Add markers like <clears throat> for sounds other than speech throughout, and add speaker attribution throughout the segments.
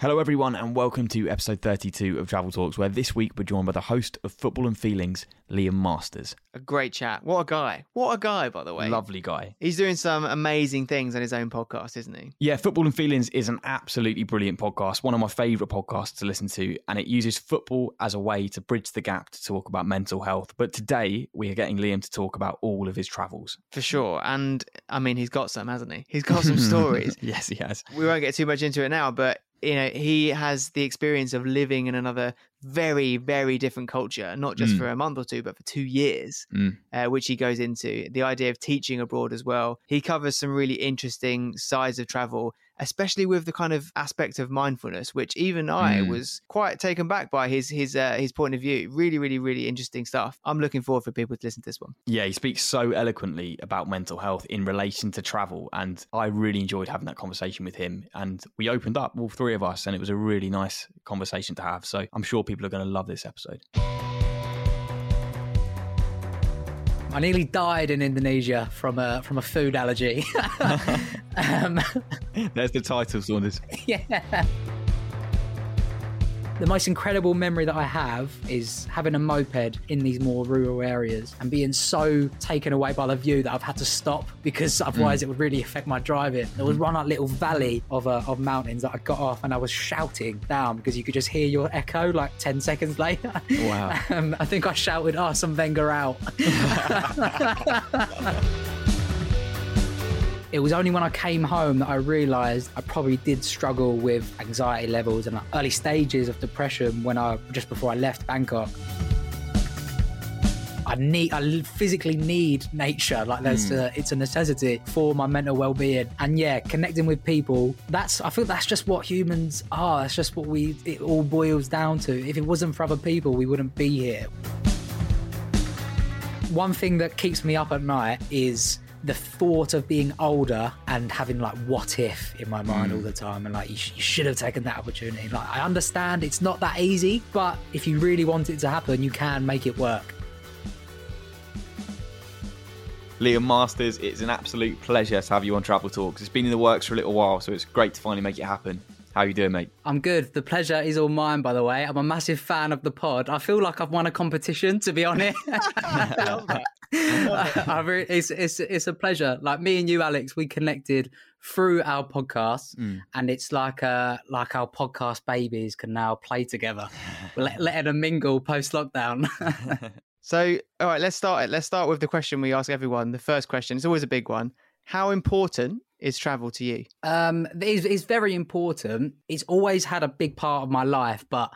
Speaker 1: Hello, everyone, and welcome to episode 32 of Travel Talks, where this week we're joined by the host of Football and Feelings, Liam Masters.
Speaker 2: A great chat. What a guy. What a guy, by the way.
Speaker 1: Lovely guy.
Speaker 2: He's doing some amazing things on his own podcast, isn't he?
Speaker 1: Yeah, Football and Feelings is an absolutely brilliant podcast, one of my favourite podcasts to listen to, and it uses football as a way to bridge the gap to talk about mental health. But today we are getting Liam to talk about all of his travels.
Speaker 2: For sure. And I mean, he's got some, hasn't he? He's got some <laughs> stories.
Speaker 1: yes, he has.
Speaker 2: We won't get too much into it now, but you know, he has the experience of living in another very, very different culture, not just
Speaker 1: Mm.
Speaker 2: for a month or two, but for two years,
Speaker 1: Mm.
Speaker 2: uh, which he goes into. The idea of teaching abroad as well. He covers some really interesting sides of travel, especially with the kind of aspect of mindfulness, which even I
Speaker 1: Mm.
Speaker 2: was quite taken back by his his uh, his point of view. Really, really, really interesting stuff. I'm looking forward for people to listen to this one.
Speaker 1: Yeah, he speaks so eloquently about mental health in relation to travel, and I really enjoyed having that conversation with him. And we opened up, all three of us, and it was a really nice conversation to have. So I'm sure people are going to love this episode.
Speaker 3: I nearly died in Indonesia from a from a food allergy. <laughs> <laughs> um,
Speaker 1: There's the title, Saunders. <laughs>
Speaker 3: yeah. The most incredible memory that I have is having a moped in these more rural areas and being so taken away by the view that I've had to stop because otherwise it would really affect my driving. There was one like, little valley of uh, of mountains that I got off and I was shouting down because you could just hear your echo like 10 seconds later.
Speaker 1: Wow. <laughs>
Speaker 3: Um, I think I shouted, Arsene Wenger out. <laughs> <laughs> it was only when I came home that I realised I probably did struggle with anxiety levels and early stages of depression when I just before I left Bangkok. I need, I physically need nature. Like there's, hmm. a, it's a necessity for my mental well-being. And yeah, connecting with people. That's, I feel that's just what humans are. That's just what we. It all boils down to. If it wasn't for other people, we wouldn't be here. One thing that keeps me up at night is the thought of being older and having like what if in my mind all mm. the time and like you, sh- you should have taken that opportunity like i understand it's not that easy but if you really want it to happen you can make it work
Speaker 1: Liam Masters, it's an absolute pleasure to have you on Travel Talks. It's been in the works for a little while, so it's great to finally make it happen. How you doing, mate?
Speaker 3: i'm good the pleasure is all mine by the way i'm a massive fan of the pod i feel like i've won a competition to be honest <laughs> <laughs> I re- it's, it's, it's a pleasure like me and you alex we connected through our podcast and it's like uh like our podcast babies can now play together <laughs> Let, letting them mingle post lockdown
Speaker 2: So, all right, let's start it. Let's start with the question we ask everyone. The first question. It's always a big one. How important is travel to you?
Speaker 3: um it's, it's very important. It's always had a big part of my life but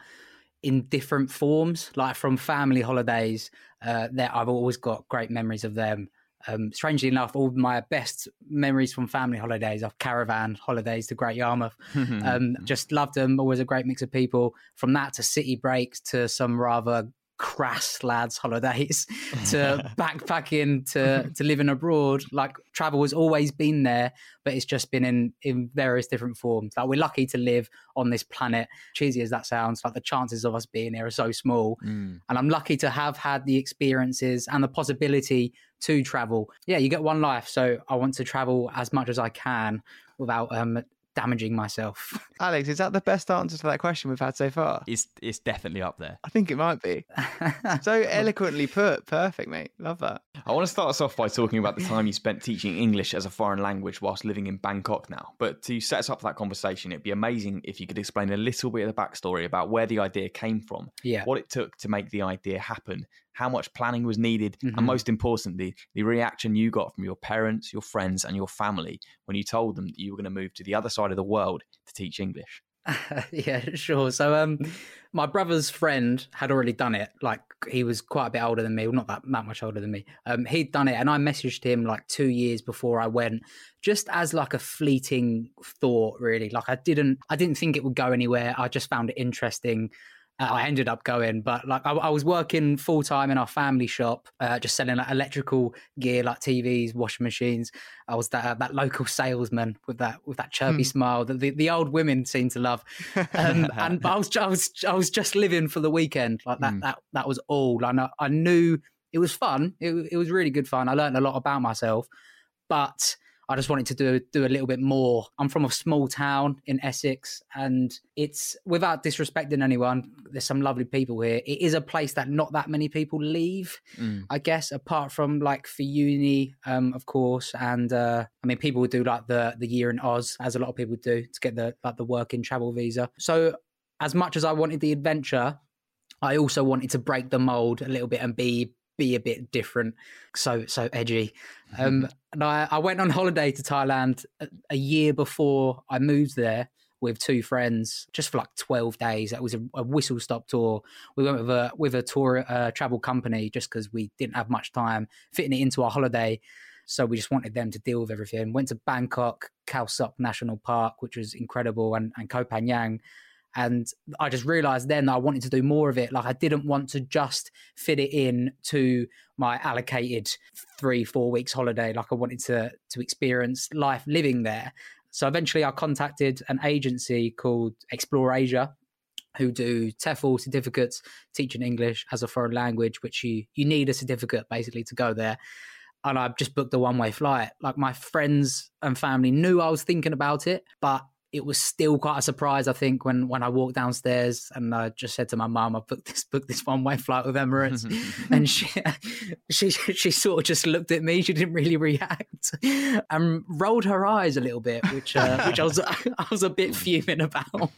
Speaker 3: in different forms like from family holidays uh that i've always got great memories of them. Um strangely enough all my best memories from family holidays are caravan holidays to great yarmouth. <laughs> Um just loved them always a great mix of people. From that to city breaks to some rather crass lads holidays <laughs> to <laughs> backpacking to <laughs> to living abroad. Like travel has always been there but it's just been in in various different forms. Like we're lucky to live on this planet cheesy as that sounds like the chances of us being here are so small. And i'm lucky to have had the experiences and the possibility to travel. Yeah you get one life so i want to travel as much as i can without um damaging myself. <laughs>
Speaker 2: Alex, is that the best answer to that question we've had so far?
Speaker 1: It's it's definitely up there.
Speaker 2: I think it might be. <laughs> so eloquently put. Perfect, mate. Love that.
Speaker 1: I want to start us off by talking about the time you spent teaching English as a foreign language whilst living in Bangkok now. But to set us up for that conversation, it'd be amazing if you could explain a little bit of the backstory about where the idea came from,
Speaker 3: Yeah.
Speaker 1: what it took to make the idea happen, how much planning was needed,
Speaker 3: Mhm.
Speaker 1: and most importantly, the reaction you got from your parents, your friends, and your family when you told them that you were going to move to the other side of the world to teach English. <laughs>
Speaker 3: yeah, sure. So, um, my brother's friend had already done it. Like he was quite a bit older than me, well, not that that much older than me. Um, he'd done it, and I messaged him like two years before I went, just as like a fleeting thought, really. Like I didn't, I didn't think it would go anywhere. I just found it interesting. Uh, I ended up going, but like I, I was working full time in our family shop, uh, just selling like electrical gear, like TVs, washing machines. I was that that local salesman with that with that chirpy smile that the, the old women seem to love. Um, <laughs> and I was I was I was just living for the weekend, like that
Speaker 1: Mm.
Speaker 3: that that was all. I I knew it was fun. It, it was really good fun. I learned a lot about myself, but I just wanted to do do a little bit more. I'm from a small town in Essex, and it's without disrespecting anyone. There's some lovely people here. It is a place that not that many people leave.
Speaker 1: Mm.
Speaker 3: I guess, apart from like for uni, um, of course, and uh, I mean, people would do like the the year in Oz, as a lot of people do, to get the like the working travel visa. So, as much as I wanted the adventure, I also wanted to break the mold a little bit and be be a bit different. So so edgy. Um, <laughs> and I, I went on <laughs> holiday to Thailand a, a year before I moved there with two friends, just for like twelve days. That was a, a whistle stop tour. We went with a with a tour uh, travel company just because we didn't have much time fitting it into our holiday. So we just wanted them to deal with everything. Went to Bangkok, Khao Sok National Park, which was incredible, and and Koh Phangan. And I just realized then that I wanted to do more of it. Like I didn't want to just fit it in to my allocated three, four weeks holiday. Like I wanted to to experience life living there. So eventually I contacted an agency called Xplore Asia, who do TEFL certificates, teaching English as a foreign language, which you you need a certificate basically to go there. And I just booked a one way flight. Like my friends and family knew I was thinking about it, but it was still quite a surprise, I think, when when I walked downstairs and I just said to my mum, "I booked this booked this one way flight with Emirates," <laughs> and she <laughs> she she sort of just looked at me. She didn't really react <laughs> and rolled her eyes a little bit, which uh, which I was I was a bit fuming about.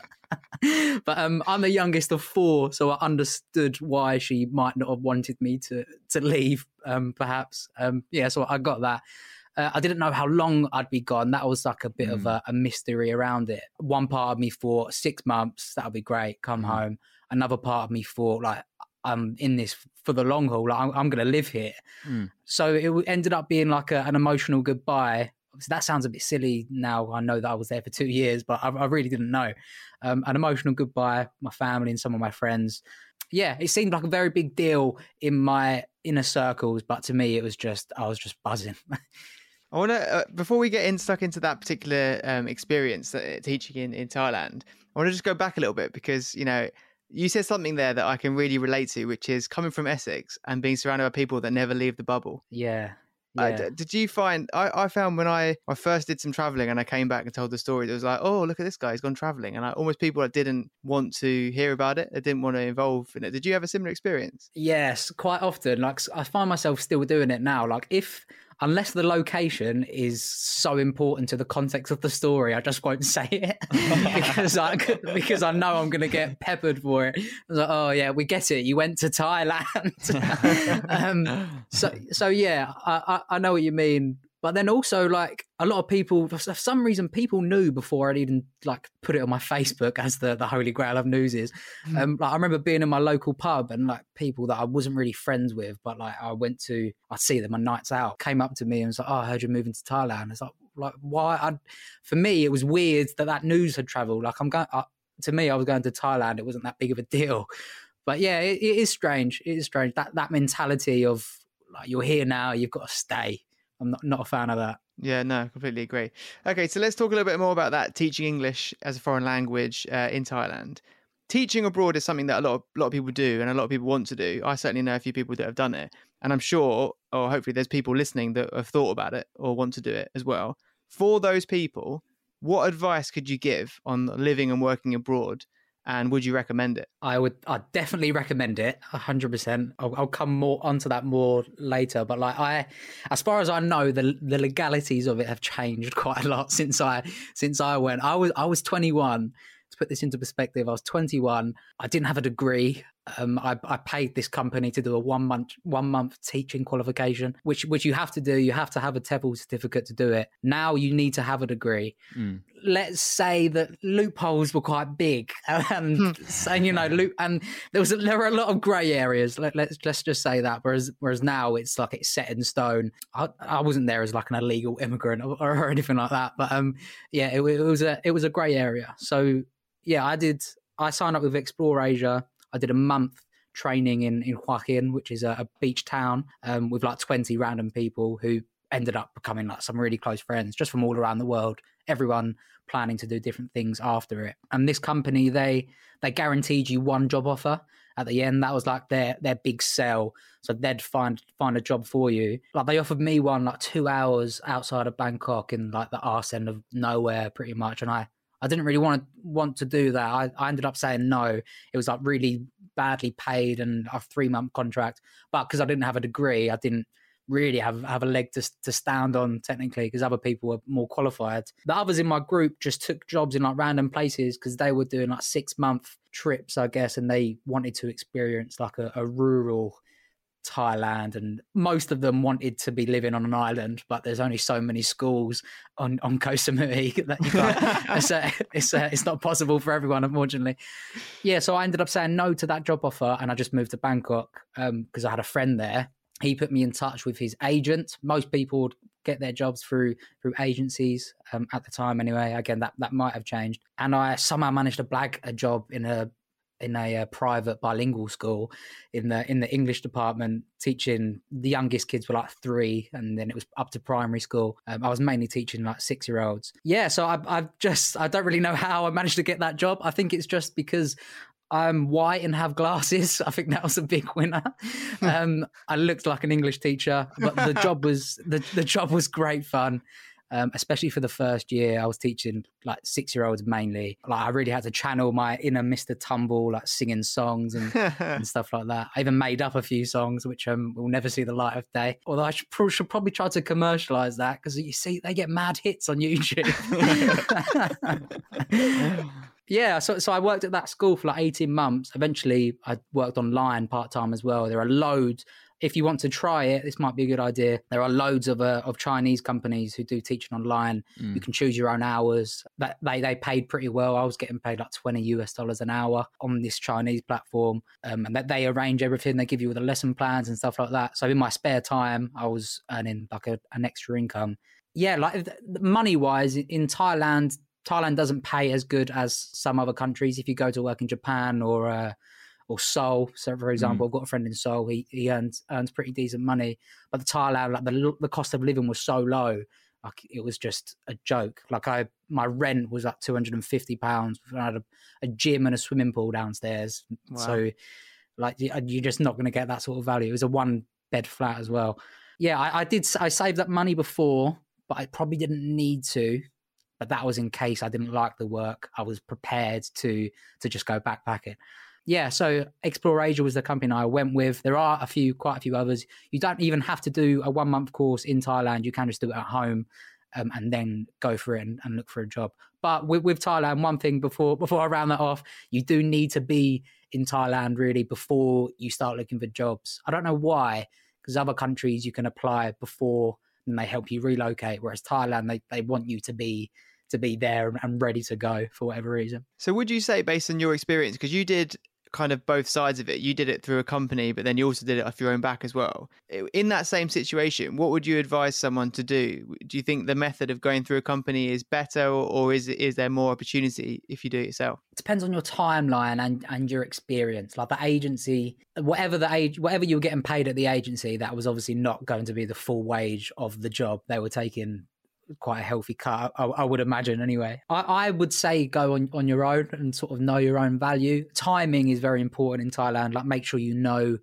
Speaker 3: but um, I'm the youngest of four, so I understood why she might not have wanted me to to leave. Um, perhaps, um, yeah. So I got that. Uh, I didn't know how long I'd be gone. That was like a bit of a, a mystery around it. One part of me thought six months, that'll be great, come home. Another part of me thought like I'm in this for the long haul. Like, I'm, I'm going to live here.
Speaker 1: Mm.
Speaker 3: So it ended up being like a, an emotional goodbye. Obviously, that sounds a bit silly now. I know that I was there for two years, but I, I really didn't know. Um, an emotional goodbye, my family and some of my friends. Yeah, it seemed like a very big deal in my inner circles, but to me, it was just I was just buzzing. <laughs>
Speaker 2: I want to uh, before we get in stuck into that particular um, experience that uh, teaching in in Thailand. I want to just go back a little bit because you know you said something there that I can really relate to, which is coming from Essex and being surrounded by people that never leave the bubble.
Speaker 3: yeah,
Speaker 2: Uh, d- did you find I, I found when I, I first did some traveling and I came back and told the story, it was like, oh, look at this guy, he's gone traveling. And I, almost people that didn't want to hear about it, they didn't want to involve in it. Did you have a similar experience?
Speaker 3: Yes, quite often. Like I find myself still doing it now. Like if unless the location is so important to the context of the story, I just won't <laughs> say it <laughs> because I because I know I'm going to get peppered for it. Like, oh yeah, we get it. You went to Thailand. <laughs> um, so so yeah, I I know what you mean. But then also like a lot of people for some reason people knew before I'd even like put it on my <laughs> Facebook as the the holy grail of news is. Um, like I remember being in my local pub and like people that I wasn't really friends with, but like I went to, I'd see them on nights out, came up to me and was like, "Oh, I heard you're moving to Thailand." It's like, like why? I, for me, it was weird that that news had travelled. Like I'm going, uh, to me, I was going to Thailand. It wasn't that big of a deal, <laughs> but yeah, it, it is strange. It is strange that that mentality of like you're here now, you've got to stay. I'm not not a fan of that.
Speaker 2: Yeah, no, completely agree. Okay, so let's talk a little bit more about that teaching English as a foreign language uh, in Thailand. Teaching abroad is something that a lot of lot of people do, and a lot of people want to do. I certainly know a few people that have done it, and I'm sure, or hopefully, there's people listening that have thought about it or want to do it as well. For those people, What advice could you give on living and working abroad? And would you recommend it?
Speaker 3: I would. I definitely recommend it. hundred percent. I'll, come more onto that more later. But like I, as far as I know, the the legalities of it have changed <laughs> quite a lot since I since I went. I was I was twenty one to put this into perspective, I was 21. I didn't have a degree. Um, I, I, paid this company to do a one month one month teaching qualification, which which you have to do. You have to have a TEFL certificate to do it. Now you need to have a degree. Mm. Let's say that loopholes were quite big, <laughs> and hmm. saying you know loop, and there was a, there were a lot of grey areas. Let, let's let's just say that. Whereas whereas now it's like it's set in stone. I, I wasn't there as like an illegal immigrant or, or anything like that, but um yeah, it, it was a it was a grey area. So yeah, I did. I signed up with Xplore Asia. I did a month training in in Hin, which is a, a beach town, um, with like twenty random people who ended up becoming like some really close friends just from all around the world. Everyone planning to do different things after it. And this company, they they guaranteed you one job offer at the end. That was like their their big sell. So they'd find find a job for you. Like they offered me one like two hours outside of Bangkok in like the arse end of nowhere, pretty much. And I I didn't really want to want to do that. I, I ended up saying no. It was like really badly paid and a three month contract. But because I didn't have a degree, I didn't really have have a leg to to stand on technically because other people were more qualified. The others in my group just took jobs in like random places because they were doing like six month trips, I guess, and they wanted to experience like a, a rural Thailand, and most of them wanted to be living on an island, but there's only so many schools on on Koh Samui <laughs> that you can't. <laughs> it's, uh, it's, uh, it's not possible for everyone, unfortunately. Yeah, so I ended up saying no to that job offer, and I just moved to Bangkok because um, I had a friend there. He put me in touch with his agent. Most people would get their jobs through through agencies um, at the time, anyway. Again, that that might have changed, and I somehow managed to blag a job in a in a, uh, private bilingual school in the in the English department, teaching the youngest kids were like three, and then it was up to primary school. Um, I was mainly teaching like six year olds. Yeah, so I, I've just I don't really know how I managed to get that job. I think it's just because I'm white and have glasses. <laughs> I think that was a big winner. Um, I looked like an English teacher, but the job was the, the job was great fun um, especially for the first year. I was teaching like six year olds mainly. Like I really had to channel my inner Mr. Tumble, like singing songs and, <laughs> and stuff like that. I even made up a few songs which um, will never see the light of day. Although I should, should probably try to commercialize that because you see they get mad hits on YouTube. <laughs> Yeah, so so I worked at that school for like 18 months. Eventually, I worked online part time as well. There are loads if you want to try it, this might be a good idea. There are loads of uh, of Chinese companies who do teaching online. Mm. You can choose your own hours. That they they paid pretty well. I was getting paid like twenty US dollars an hour on this Chinese platform, um, and that they arrange everything. They give you all the lesson plans and stuff like that. So in my spare time, I was earning like a, an extra income. Yeah, like money wise, in Thailand, Thailand doesn't pay as good as some other countries. If you go to work in Japan or uh, or Seoul. So, for example, mm. I've got a friend in Seoul. He he earns earns pretty decent money, but the Thailand, like the the cost of living was so low, like it was just a joke. Like I, my rent was like two hundred and fifty pounds. I had a, a, gym and a swimming pool downstairs. Wow. So, like you're just not going to get that sort of value. It was a one bed flat as well. Yeah, I, I did. I saved that money before, but I probably didn't need to but that was in case I didn't like the work. I was prepared to to just go backpack it yeah, so Xplore Asia was the company I went with. There are a few, quite a few others. You don't even have to do a one month course in Thailand. You can just do it at home. Um, and then go for it and, and, look for a job. But with, with Thailand, one thing before before I round that off, you do need to be in Thailand really before you start looking for jobs. I don't know why, because other countries you can apply before and they help you relocate, whereas Thailand they, they want you to be to be there and ready to go for whatever reason.
Speaker 2: So would you say based on your experience because you did kind of both sides of it. You did it through a company, but then you also did it off your own back as well. In that same situation, what would you advise someone to do? Do you think the method of going through a company is better, or is is there more opportunity if you do it yourself?
Speaker 3: It depends on your timeline and and your experience. Like the agency, whatever the age, whatever you were getting paid at the agency, that was obviously not going to be the full wage of the job. They were taking quite a healthy cut, I, I would imagine anyway. I, I, would say go on, on your own and sort of know your own value. Timing is very important in Thailand. Like make sure you know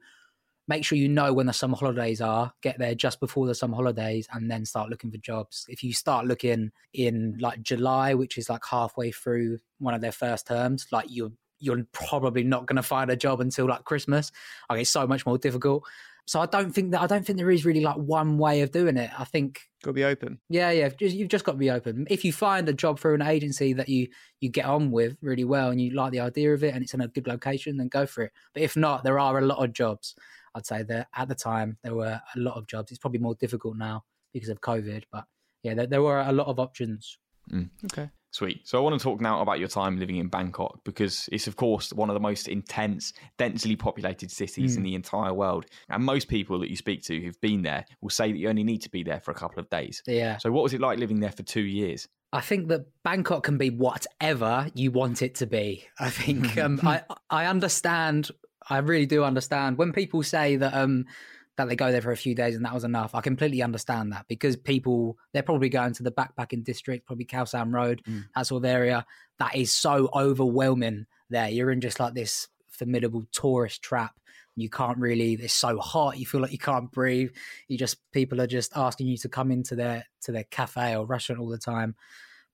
Speaker 3: make sure you know when the summer holidays are. Get there just before the summer holidays, and then start looking for jobs. If you start looking in like July, which is like halfway through one of their first terms, like you're you're probably not going to find a job until like Christmas. Like it's so much more difficult. So I don't think that I don't think there is really like one way of doing it. I think
Speaker 2: got to be open.
Speaker 3: Yeah, yeah. You've just got to be open. If you find a job through an agency that you you get on with really well and you like the idea of it and it's in a good location, then go for it. But if not, there are a lot of jobs. I'd say that at the time there were a lot of jobs. It's probably more difficult now because of COVID, but yeah, there, there were a lot of options.
Speaker 1: Mm. Okay. Sweet. So I want to talk now about your time living in Bangkok because it's, of course, one of the most intense, densely populated cities mm. in the entire world. And most people that you speak to who've been there will say that you only need to be there for a couple of days.
Speaker 3: Yeah.
Speaker 1: So what was it like living there for two years?
Speaker 3: I think that Bangkok can be whatever you want it to be. I <laughs> think um, I I understand. I really do understand when people say that um, that they go there for a few days and that was enough. I completely understand that because people they're probably going to the backpacking district, probably San Road, mm. that sort of area. That is so overwhelming there. You're in just like this formidable tourist trap. You can't really. It's so hot. You feel like you can't breathe. You just people are just asking you to come into their to their cafe or restaurant all the time.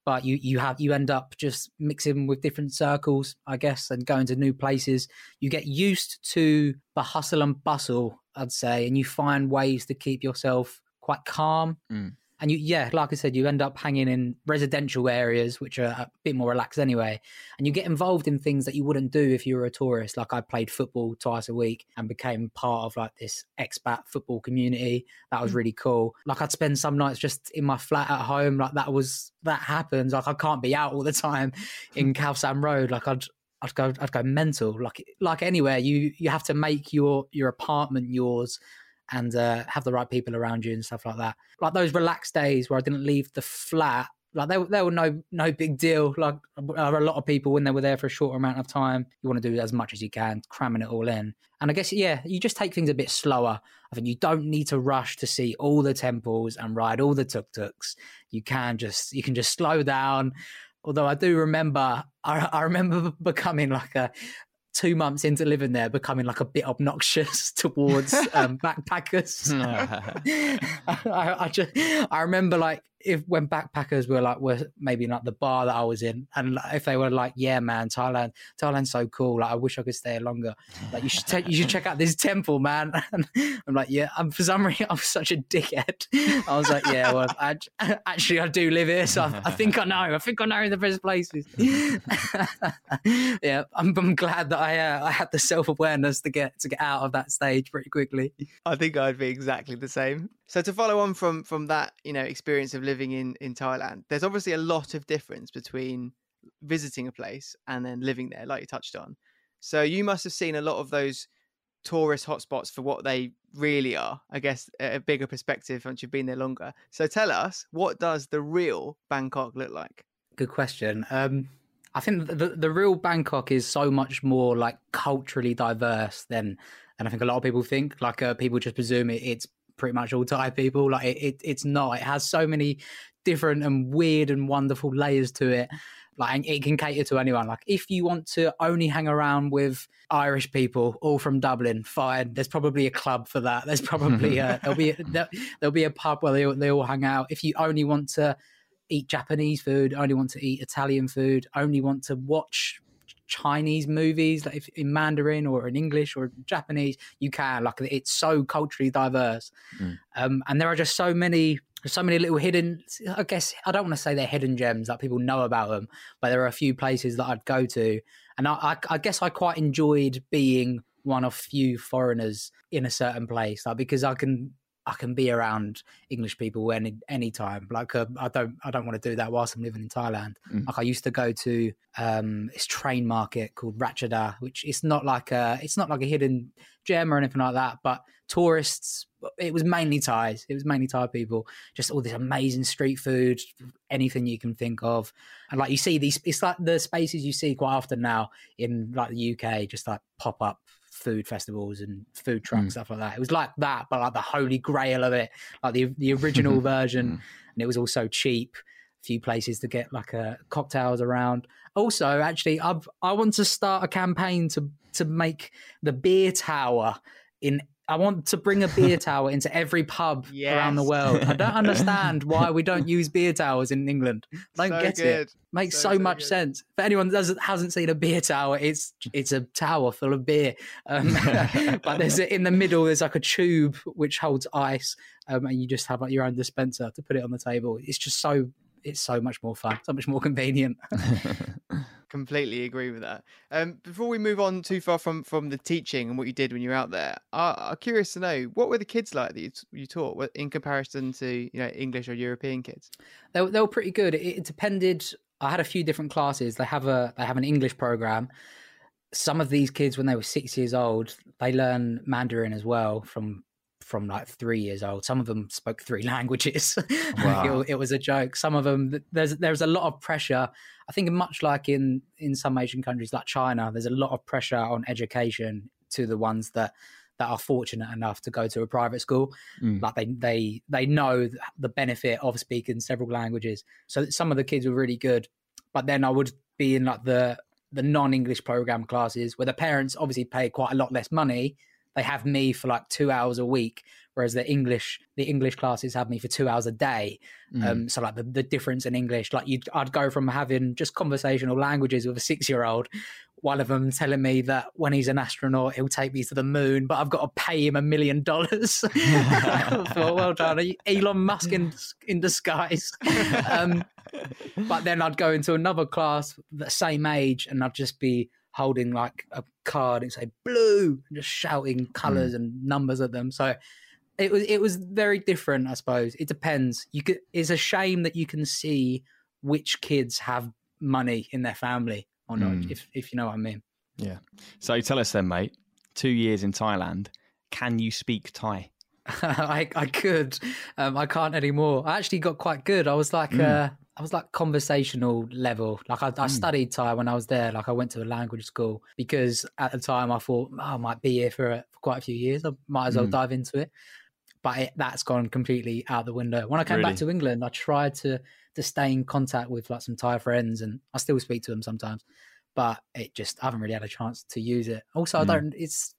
Speaker 3: But you you have you end up just mixing with different circles, I guess, and going to new places. You get used to the hustle and bustle I'd say, and you find ways to keep yourself quite calm. Mm. And you, yeah, like I said, you end up hanging in residential areas, which are a bit more relaxed anyway. And you get involved in things that you wouldn't do if you were a tourist. Like I played football twice a week and became part of like this expat football community. That was mm. really cool. Like I'd spend some nights just in my flat at home. Like that was, that happens. Like I can't be out all the time <laughs> in San Road. Like I'd, I'd go I'd go mental. Like like anywhere, you you have to make your your apartment yours and uh, have the right people around you and stuff like that. Like those relaxed days where I didn't leave the flat. Like they, they were no no big deal. Like a lot of people when they were there for a short amount of time, you want to do as much as you can, cramming it all in. And I guess yeah, you just take things a bit slower. I think you don't need to rush to see all the temples and ride all the tuk tuks. You can just you can just slow down, Although I do remember, I, I remember <laughs> becoming like a two months into living there, becoming like a bit obnoxious <laughs> towards um, <laughs> backpackers. <laughs> I, I, just, I remember like if when backpackers were like were maybe like the bar that I was in, and if they were like, "Yeah, man, Thailand, Thailand's so cool. Like, I wish I could stay longer. Like, you should you should check out this temple, man." <laughs> And I'm like, "Yeah." I'm for some reason <laughs> I'm such a dickhead. I was like, "Yeah, well, <laughs> I, actually I do live here, so I, I, think I know. I think I know the best places." yeah, I'm, I'm, glad that I uh, I had the self awareness to get to get out of that stage pretty quickly.
Speaker 2: I think I'd be exactly the same. So to follow on from from that, you know, experience of living in in Thailand, there's obviously a lot of difference between visiting a place and then living there, like you touched on. So you must have seen a lot of those tourist hotspots for what they really are. I guess a bigger perspective once you've been there longer. So tell us, what does the real Bangkok look like?
Speaker 3: Good question. Um, I think the the real Bangkok is so much more like culturally diverse than and I think a lot of people think. Like uh, people just presume it, it's pretty much all Thai people. Like it, it, it's not. It has so many different and weird and wonderful layers to it. Like it can cater to anyone. Like if you want to only hang around with Irish people, all from Dublin, fine. There's probably a club for that. There's <laughs> probably a, there'll be a, there'll be a pub where they they all hang out. If you only want to eat Japanese food, only want to eat Italian food, only want to watch Chinese movies, like if in Mandarin or in English or Japanese, you can. Like it's so culturally diverse, mm. um, and there are just so many, so many little hidden. I guess I don't want to say they're hidden gems that people know about them, but there are a few places that I'd go to, and I, I, I guess I quite enjoyed being one of few foreigners in a certain place, like because I can I can be around English people any any time. Like uh, I don't I don't want to do that whilst I'm living in Thailand. Mm. Like I used to go to um, this train market called Ratchada, which it's not like a it's not like a hidden gem or anything like that. But tourists, it was mainly Thais. It was mainly Thai people. Just all this amazing street food, anything you can think of, and like you see these. It's like the spaces you see quite often now in like the UK, just like pop up food festivals and food trucks mm. stuff like that. It was like that, but like the holy grail of it, like the the original <laughs> version, mm. and it was also cheap. A few places to get like a cocktails around. Also, actually, I've I want to start a campaign to to make the beer tower in I want to bring a beer <laughs> tower into every pub yes. around the world. I don't <laughs> understand why we don't use beer towers in England. I don't so get good. it. Makes so, so, so much good. sense. For anyone that doesn't hasn't seen a beer tower, it's it's a tower full of beer. Um, <laughs> but there's a, in the middle there's like a tube which holds ice, um, and you just have like your own dispenser to put it on the table. It's just so it's so much more fun, so much more convenient.
Speaker 2: Completely agree with that. Um, before we move on too far from from the teaching and what you did when you were out there, I, am curious to know what were the kids like that you, you taught in comparison to you know English or European kids.
Speaker 3: They were, they were pretty good. It, it depended. I had a few different classes. They have a they have an English program. Some of these kids, when they were six years old, they learn Mandarin as well from from like three years old. Some of them spoke three <laughs> languages. <laughs> Wow. it, it, was a joke. Some of them there's there's a lot of pressure. I think much like in in some Asian countries like China, there's a lot of pressure on education to the ones that that are fortunate enough to go to a private school. Mm. Like they they they know the benefit of speaking several languages. So some of the kids were really good, but then I would be in like the the non-English program classes where the parents obviously pay quite a lot less money they have me for like two hours a week whereas the english the english classes have me for two hours a day mm. um, so like the, the difference in english like you i'd go from having just conversational languages with a six year old one of them telling me that when he's an astronaut he'll take me to the moon but i've got to pay him a million dollars <laughs> well done elon musk in, in disguise um, but then i'd go into another class the same age and i'd just be holding like a card and say blue and just shouting colors mm. and numbers at them. So it was it was very different, I suppose. It depends. You could it's a shame that you can see which kids have money in their family or not, mm. if if you know what I mean.
Speaker 1: Yeah. So tell us then, mate. Two years in Thailand. Can you speak Thai? <laughs>
Speaker 3: I I could. Um, I can't anymore. I actually got quite good. I was like, mm. uh, I was like conversational level. Like I, I mm. studied Thai when I was there. Like I went to a language school because at the time I thought oh, I might be here for, for quite a few years. I might as well mm. dive into it. But it, that's gone completely out the window. When I came really? back to England, I tried to to stay in contact with like some Thai friends, and I still speak to them sometimes. But it just I haven't really had a chance to use it. Also, mm. I don't. It's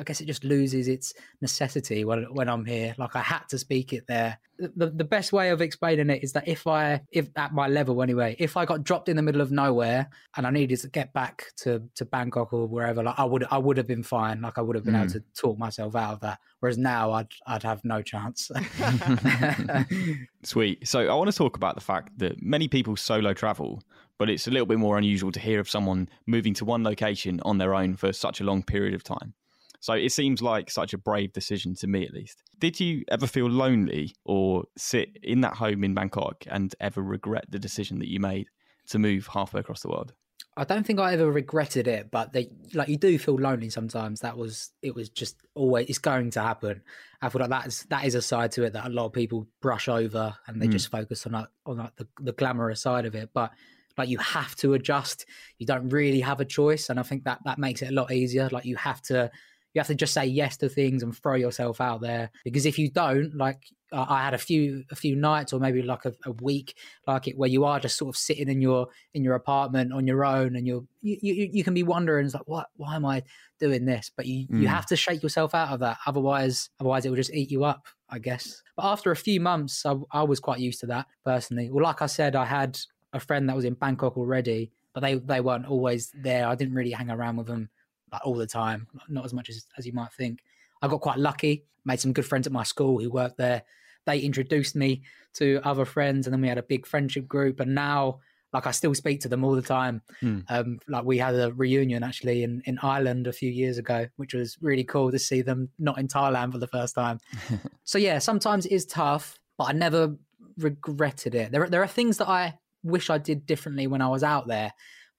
Speaker 3: I guess it just loses its necessity when when I'm here. Like I had to speak it there. The the best way of explaining it is that if I if at my level anyway, if I got dropped in the middle of nowhere and I needed to get back to to Bangkok or wherever, like I would I would have been fine. Like I would have been mm. able hmm. to talk myself out of that. Whereas now I'd I'd have no chance. <laughs> <laughs>
Speaker 1: Sweet. So I want to talk about the fact that many people solo travel but it's a little bit more unusual to hear of someone moving to one location on their own for such a long period of time. So it seems like such a brave decision to me, at least. Did you ever feel lonely or sit in that home in Bangkok and ever regret the decision that you made to move halfway across the world?
Speaker 3: I don't think I ever regretted it, but they, like you do feel lonely sometimes. That was it was just always it's going to happen. I feel like that's that is a side to it that a lot of people brush over and they mm. just focus on like on like the, the glamorous side of it. But like you have to adjust. You don't really have a choice, and I think that that makes it a lot easier. Like you have to you have to just say yes to things and throw yourself out there. Because if you don't like i had a few a few nights or maybe like a, a, week like it where you are just sort of sitting in your in your apartment on your own and you're you, you, you can be wondering it's like what why am i doing this? But you mm. you have to shake yourself out of that. Otherwise otherwise it will just eat you up i guess. But after a few months I, I was quite used to that personally. Well like i said i had a friend that was in bangkok already but they they weren't always there. I didn't really hang around with them like all the time, not as much as, as you might think. I got quite lucky, made some good friends at my school who worked there. They introduced me to other friends, and then we had a big friendship group. And now, like, I still speak to them all the time. Mm. Um, like, we had a reunion actually in, in Ireland a few years ago, which was really cool to see them not in Thailand for the first time. <laughs> so, yeah, sometimes it is tough, but I never regretted it. There, there are things that I wish I did differently when I was out there,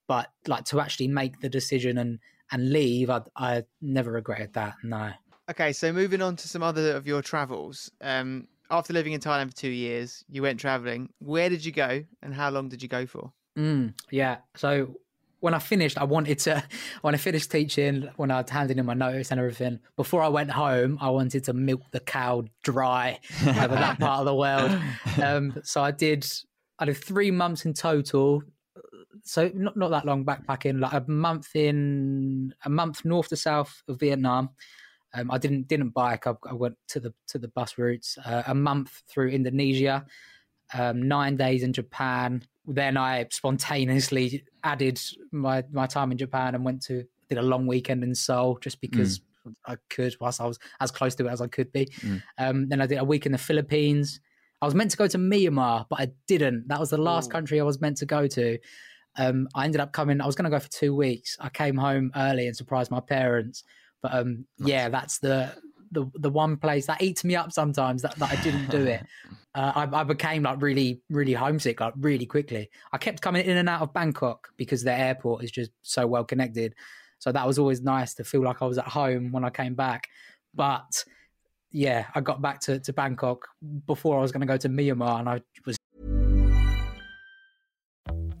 Speaker 3: but like to actually make the decision and and leave, I I never regretted that. No.
Speaker 2: Okay, so moving on to some other of your travels. Um, after living in Thailand for two years, you went traveling. Where did you go, and how long did you go for?
Speaker 3: Mm, yeah. So when I finished, I wanted to, <laughs> when I finished teaching, when I handed in my notice and everything, before I went home, I wanted to milk the cow dry over that part of the world. <laughs> Um, so I did, I did three months in total, so not not that long backpacking, like a month in a month north to south of Vietnam, Um, I didn't didn't bike. I, I, went to the to the bus routes. Uh, a month through Indonesia, um, nine days in Japan. Then I spontaneously added my my time in Japan and went to did a long weekend in Seoul just because mm. I could whilst I was as close to it as I could be. Mm. Um, then I did a week in the Philippines. I was meant to go to Myanmar, but I didn't. That was the last Ooh. country I was meant to go to. Um, I ended up coming. I was going to go for two weeks. I came home early and surprised my parents. But um, nice. yeah, that's the the the one place that eats me up sometimes that, that I didn't do it. <laughs> uh, I, I, became like really really homesick like really quickly. I kept coming in and out of Bangkok because the airport is just so well connected. So that was always nice to feel like I was at home when I came back. But yeah, I got back to, to Bangkok before I was going to go to Myanmar, and I was.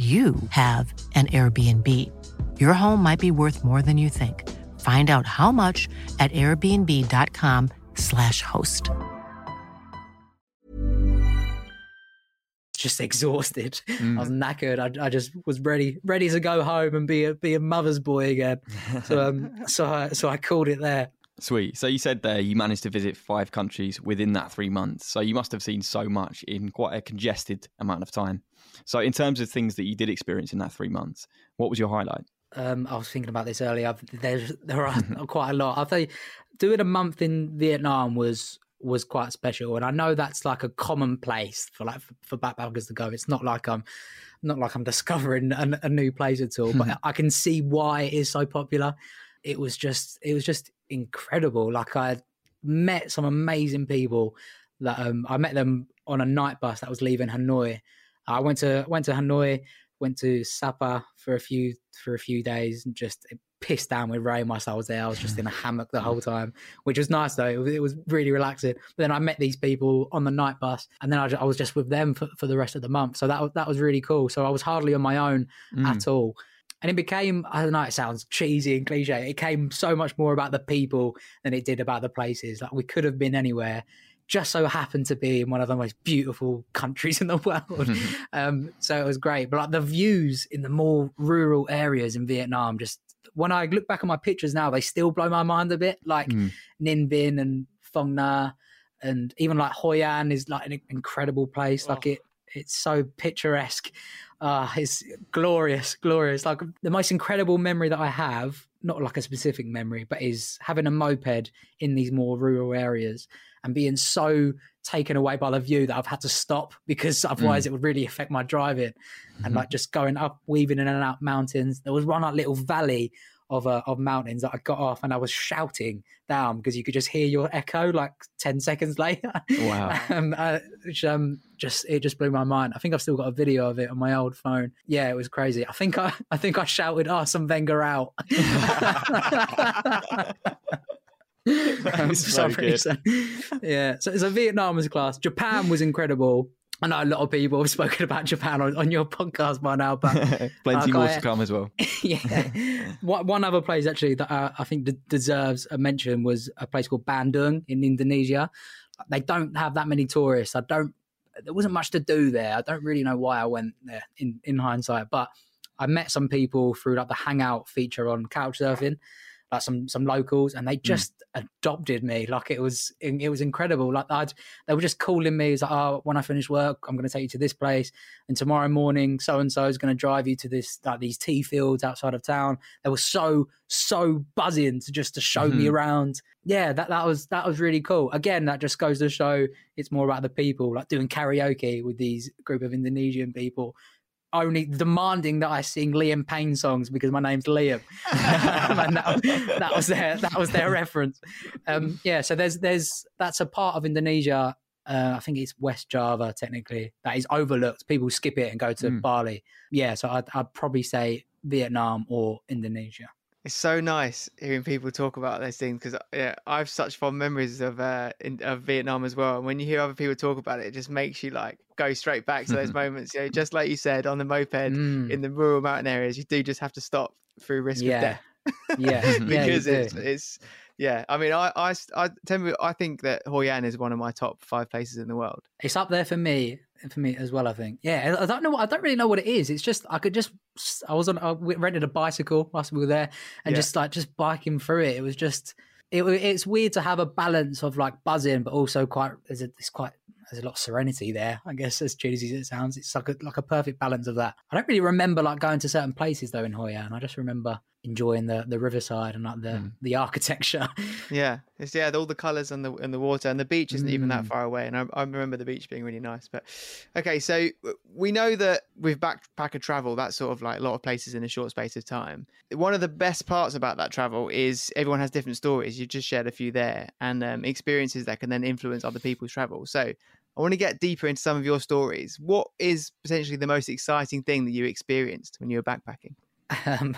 Speaker 4: you have an Airbnb. Your home might be worth more than you think. Find out how much at airbnb.com/slash host.
Speaker 3: Just exhausted. Mm. I was knackered. I, I, just was ready, ready to go home and be a be a mother's boy again. So um, <laughs> so I, so I called it there.
Speaker 1: Sweet. So you said there you managed to visit five countries within that three months. So you must have seen so much in quite a congested amount of time. So, in terms of things that you did experience in that three months, what was your highlight?
Speaker 3: Um, I was thinking about this earlier. There's there are <laughs> quite a lot. I'll tell you, doing a month in Vietnam was was quite special, and I know that's like a common place for like for, for backpackers to go. It's not like I'm not like I'm <laughs> discovering a, a new place at all, but <laughs> I can see why it is so popular. It was just it was just incredible. Like I met some amazing people that um, I met them on a night bus that was leaving Hanoi I went to went to Hanoi, went to Sapa for a few for a few days, and just pissed down with rain whilst I was there. I was just in a hammock the whole <laughs> time, which was nice though. It was, it was really relaxing. But then I met these people on the night bus, and then I, I was just with them for, for the rest of the month. So that was that was really cool. So I was hardly on my own mm. at all. And it became, I don't know, it sounds cheesy and cliche. It came so much more about the people than it did about the places. Like we could have been anywhere just so happened to be in one of the most beautiful countries in the <laughs> world. <laughs> um, so it was great. But like the views in the more rural areas in Vietnam, just when I look back at my pictures now, they still blow my mind a bit. Like mm. Ninh Binh and Phong Nha, and even like Hoi An is like an incredible place. Oh. Like it, it's so picturesque. Uh, it's glorious, glorious. Like the most incredible memory that I have, not like a specific memory, but is having a moped in these more rural areas and being so taken away by the view that I've had to stop because otherwise mm. it would really affect my driving. Mm-hmm. And like just going up, weaving in and out mountains. There was one like little valley of uh, of mountains that I got off and I was shouting down because you could just hear your echo like ten seconds <laughs> later.
Speaker 1: Wow!
Speaker 3: um, uh, which um just it just blew my mind. I think I've still got a video of it on my old phone. Yeah, it was crazy. I think I I think I shouted Arsene Wenger out. <laughs> <laughs> <laughs> <laughs>
Speaker 1: so
Speaker 3: yeah, so it's a Vietnam class. Japan was incredible. I know a lot of people have <laughs> spoken about Japan on, on your podcast by now, but
Speaker 1: plenty uh, more to come as well.
Speaker 3: yeah, one other place actually that uh, I think deserves a mention was a place called Bandung in Indonesia. They don't have that many tourists. I don't. There wasn't much to do there. I don't really know why I went there in in hindsight, but I met some people through like the Hangout feature on Couchsurfing like some some locals, and they hmm. just mm. adopted me. Like it was it was incredible. Like I'd they were just calling me. It's like, oh, when I finish work, I'm going to take you to this place, and tomorrow morning, so and so is going to drive you to this like these tea fields outside of town. They were so so buzzing to just to show mm-hmm. me around. Yeah, that that was that was really cool. Again, that just goes to show it's more about the people. Like doing karaoke with these group of Indonesian people only demanding that I sing Liam Payne songs because my name's Liam. <laughs> <laughs> and that, that, was their that was their reference. Um, yeah, so there's there's that's a part of Indonesia. Uh, I think it's West Java technically that is overlooked. People skip it and go to mm. Bali. Yeah, so I'd, I'd probably say Vietnam or Indonesia.
Speaker 2: It's so nice hearing people talk about those things because yeah, I have such fond memories of uh, in, of Vietnam as well. And when you hear other people talk about it, it just makes you like go straight back to those <laughs> moments. You know, just like you said on the moped mm. in the rural mountain areas, you do just have to stop through risk
Speaker 3: yeah.
Speaker 2: of death.
Speaker 3: yeah, <laughs>
Speaker 2: because yeah, it's, it's yeah. I mean, I I I tell me, I think that Hoi An is one of my top five places in the world.
Speaker 3: It's up there for me for me as well. I think. Yeah, I don't know. I don't really know what it is. It's just I could just. I was on. I rented a bicycle whilst we were there, and yeah. just like just biking through it. It was just. It, it's weird to have a balance of like buzzing, but also quite. There's a, it's quite. There's a lot of serenity there. I guess as cheesy as it sounds, it's like a like a perfect balance of that. I don't really remember like going to certain places though in Hoi An. I just remember enjoying the the riverside and like the mm. the architecture. <laughs>
Speaker 2: Yeah, it's yeah, all the colours and the and the water and the beach isn't mm. even that mm. far away. And I, I, remember the beach being really nice. But okay, so we know that with backpacker travel, that's sort of like a lot of places in a short space of time. One of the best parts about that travel is everyone has different stories. You've just shared a few there and um, experiences that can then influence other people's travel. So I want to get deeper into some of your stories. What is potentially the most exciting thing that you experienced when you were backpacking? Um,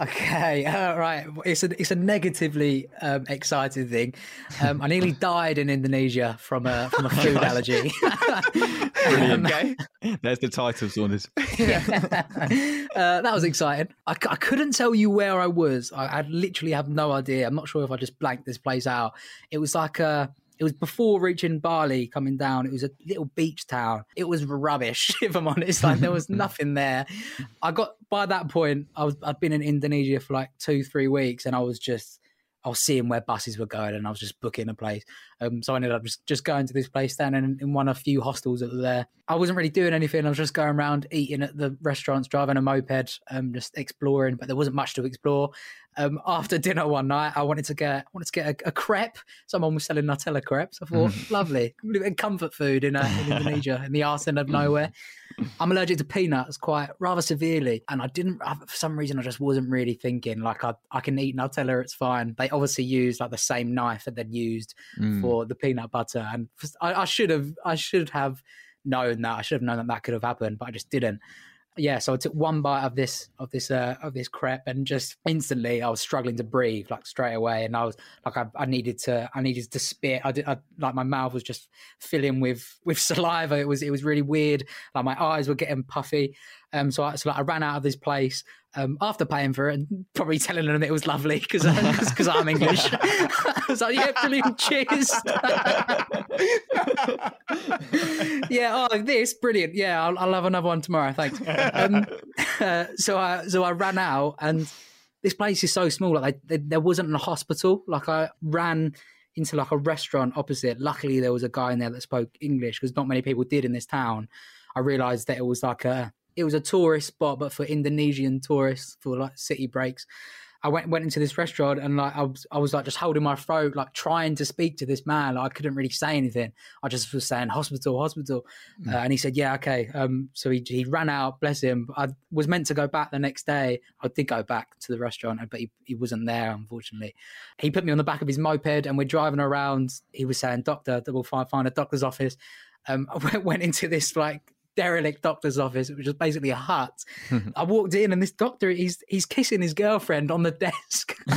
Speaker 3: Okay, <laughs> uh, right. It's a it's a negatively um, exciting thing. Um, I nearly <laughs> died in Indonesia from a from a food <laughs> allergy.
Speaker 1: um, okay, there's the title, Saunders.
Speaker 3: yeah. uh, that was exciting. I, I couldn't tell you where I was. I, I literally have no idea. I'm not sure if I just blanked this place out. It was like a it was before reaching Bali coming down. It was a little beach town. It was rubbish, <laughs> if I'm honest. Like there was <laughs> nothing there. I got by that point, I was I'd been in Indonesia for like two, three weeks, and I was just I was seeing where buses were going, and I was just booking a place. Um, so I ended up just, just going to this place, standing in, in one of a few hostels that were there. I wasn't really doing anything. I was just going around eating at the restaurants, driving a moped, um, just exploring. But there wasn't much to explore. Um, after dinner one night, I wanted to get wanted to get a, a crepe. Someone was selling Nutella crepes. I thought, mm. lovely, comfort food in, uh, in Indonesia, in the arse end of nowhere. <laughs> I'm allergic to peanuts quite rather severely, and I didn't for some reason I just wasn't really thinking like I I can eat Nutella, it's fine. They obviously used like the same knife that they'd used mm. for the peanut butter, and I, I should have I should have known that I should have known that that could have happened, but I just didn't yeah, so I took one bite of this of this uh, of this crepe, and just instantly I was struggling to breathe, like straight away, and I was like, I, I needed to, I needed to spit. I did, I, like my mouth was just filling with with <laughs> saliva. It was it was really weird. Like my eyes were getting puffy. Um, so I, so like, I ran out of this place um, after paying for it and probably telling them it was lovely because because I'm English. I was like, yeah, brilliant, cheers. <laughs> yeah, oh, this brilliant. Yeah, I'll, I'll have another one tomorrow. Thanks. Um, <laughs> uh, so I so I ran out and this place is so small. Like there wasn't a hospital. Like I ran into like a restaurant opposite. Luckily, there was a guy in there that spoke English because not many people did in this town. I realized that it was like a it was a tourist spot, but for Indonesian tourists for like city breaks. I went went into this restaurant and like I was I was like just holding my throat, like trying to speak to this man. Like, I couldn't really say anything. I just was saying hospital, hospital, mm. uh, and he said, "Yeah, okay." Um, so he he ran out. Bless him. I was meant to go back the next day. I did go back to the restaurant, but he, he wasn't there unfortunately. He put me on the back of his moped, and we're driving around. He was saying, "Doctor, we'll find find a doctor's office." Um, <laughs> I went into this like derelict doctor's office, which was basically a hut. <laughs> I walked in and this doctor he's he's kissing his girlfriend on the desk. <laughs> <laughs>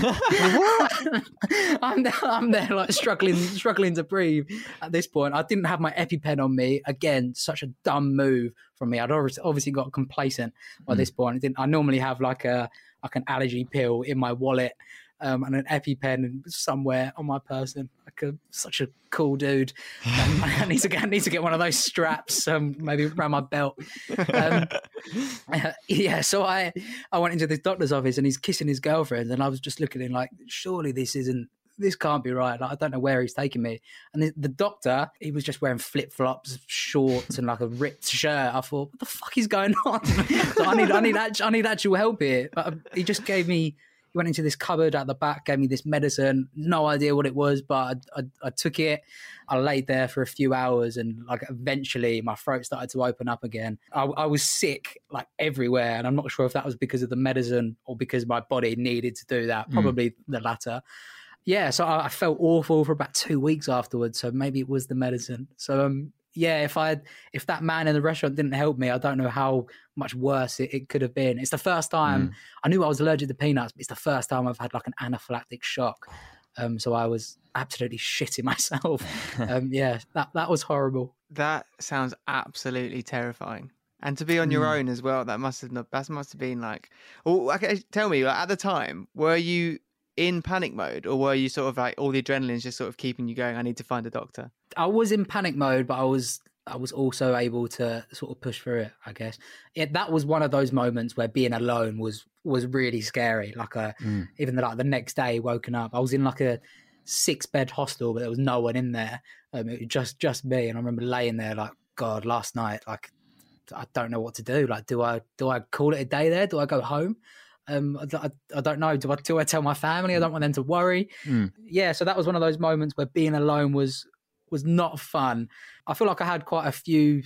Speaker 3: I'm there, I'm there like struggling struggling to breathe at this point. I didn't have my EpiPen on me. Again, such a dumb move from me. I'd obviously got complacent by mm. this point. I, didn't, I normally have like a like an allergy pill in my wallet um, and an EpiPen somewhere on my person. Like a, such a cool dude. Um, <laughs> I need to get I need to get one of those straps, um, maybe around my belt. Um, <laughs> yeah, so I I went into this doctor's office and he's kissing his girlfriend, and I was just looking at him like, surely this isn't. This can't be right. Like, I don't know where he's taking me. And the, the doctor, he was just wearing flip flops, shorts, and like a ripped shirt. I thought, what the fuck is going on? <laughs> so I need, I need, I need actual help here. But um, he just gave me he went into this cupboard at the back, gave me this medicine. No idea what it was, but I, I, I, took it. I laid there for a few hours, and like eventually, my throat started to open up again. I, I was sick like everywhere, and I'm not sure if that was because of the medicine or because my body needed to do that. Hmm. Probably mm. the latter. Yeah, so I, I, felt awful for about two weeks afterwards. So maybe it was the medicine. So um, yeah, if I if that man in the restaurant didn't help me, I don't know how much worse it, it could have been. It's the first time mm. I knew I was allergic to peanuts, but it's the first time I've had like an anaphylactic shock. Um, so I was absolutely shitting <laughs> myself. <laughs> um, yeah, that that was horrible.
Speaker 2: That sounds absolutely terrifying. And to be on your mm. own as well, that must have not, that must have been like. Well, okay, tell me, like, at the time, were you in panic mode, or were you sort of like all the adrenaline's just sort of keeping you going? I need to find a doctor.
Speaker 3: I was in panic mode, but I was I was also able to sort of push through it. I guess it, that was one of those moments where being alone was was really scary. Like a mm. even the, like the next day, woken up, I was in like a six bed hostel, but there was no one in there. Um, it was just just me, and I remember laying there like God last night. Like I don't know what to do. Like do I do I call it a day there? Do I go home? Um, I, I, I, don't know. Do I do I tell my family? I don't want them to worry. Mm. Yeah, so that was one of those moments where being alone was was not fun. I feel like I had quite a few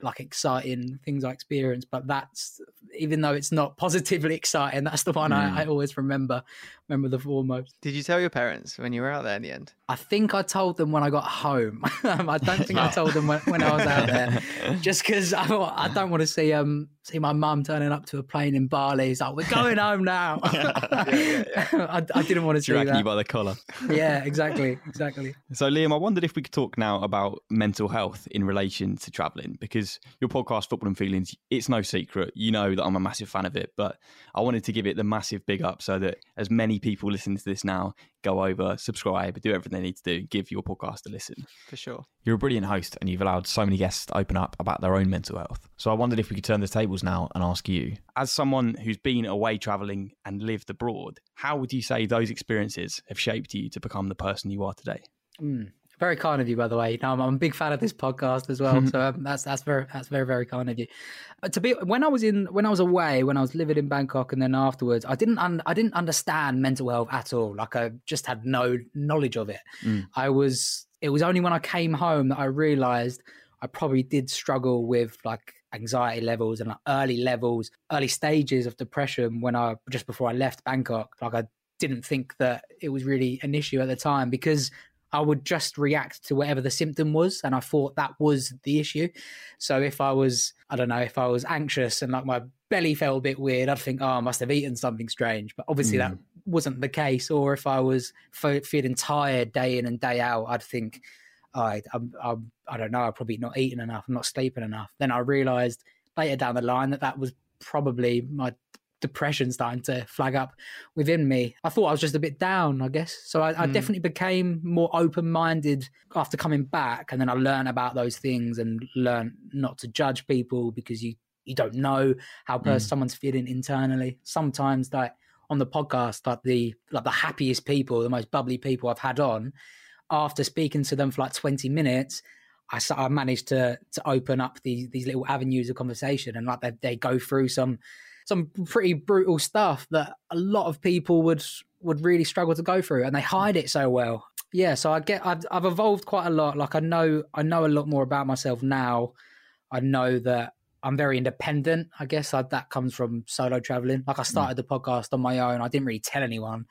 Speaker 3: like exciting things I experienced, but that's even though it's not <laughs> positively exciting, that's the one mm. I, I, always remember. Remember the foremost.
Speaker 2: Did you tell your parents when you were out there in the end?
Speaker 3: I think I told them when I got home. <laughs> I don't think I <laughs> told them when, when I was out there, <laughs> just because I, I, don't want to see um see my mum turning up to a plane in Bali. He's like, "We're going home now." yeah, yeah, yeah. I, I, didn't want to see
Speaker 1: that.
Speaker 3: you
Speaker 1: by the collar.
Speaker 3: yeah, exactly, exactly.
Speaker 1: So, Liam, I wondered if we could talk now about mental health in relation to traveling, because your podcast, Football and Feelings, it's no secret. You know that I'm a massive fan of it, but I wanted to give it the massive big up so that as many people listening to this now go over, subscribe, do everything they need to do, give your podcast a listen.
Speaker 2: For sure.
Speaker 1: You're a brilliant host and you've allowed so many guests to open up about their own mental health. So I wondered if we could turn the tables now and ask you, as someone who's been away traveling and lived abroad, how would you say those experiences have shaped you to become the person you are today?
Speaker 3: Mm, very kind of you, by the way. No, I'm, I'm, a big fan of this podcast as well. so um, that's that's very that's very very kind of you. Uh, to be when I was in when I was away when I was living in Bangkok and then afterwards, I didn't un, I didn't understand mental health at all. Like I just had no knowledge of it. Mm. I was it was only when I came home that I realized I probably did struggle with like anxiety levels and like early levels, early stages of depression when I just before I left Bangkok. Like I didn't think that it was really an issue at the time because I would just react to whatever the symptom was. And I thought that was the issue. So if I was, I don't know, if I was anxious and like my belly felt a bit weird, I'd think, oh, I must have eaten something strange. But obviously mm. that wasn't the case. Or if I was feeling tired day in and day out, I'd think, oh, I, I'm, I'm, I don't know, I'm probably not eating enough, I'm not sleeping enough. Then I realized later down the line that that was probably my depression starting to flag up within me. I thought I was just a bit down, I guess. So I, I mm. definitely became more open minded after coming back. And then I learned about those things and learned not to judge people because you, you don't know how mm. someone's feeling internally. Sometimes, like on the podcast, like the like the happiest people, the most bubbly people I've had on, after speaking to them for like 20 minutes, I, I managed to to open up these these little avenues of conversation and like they, they go through some some pretty brutal stuff that a lot of people would would really struggle to go through and they hide it so well. Yeah so i get I've, I've evolved quite a lot. Like i know i know a lot more about myself now. I know that i'm very independent i guess. I, that comes from solo traveling. Like i mm. started the podcast on my own. I didn't really tell anyone.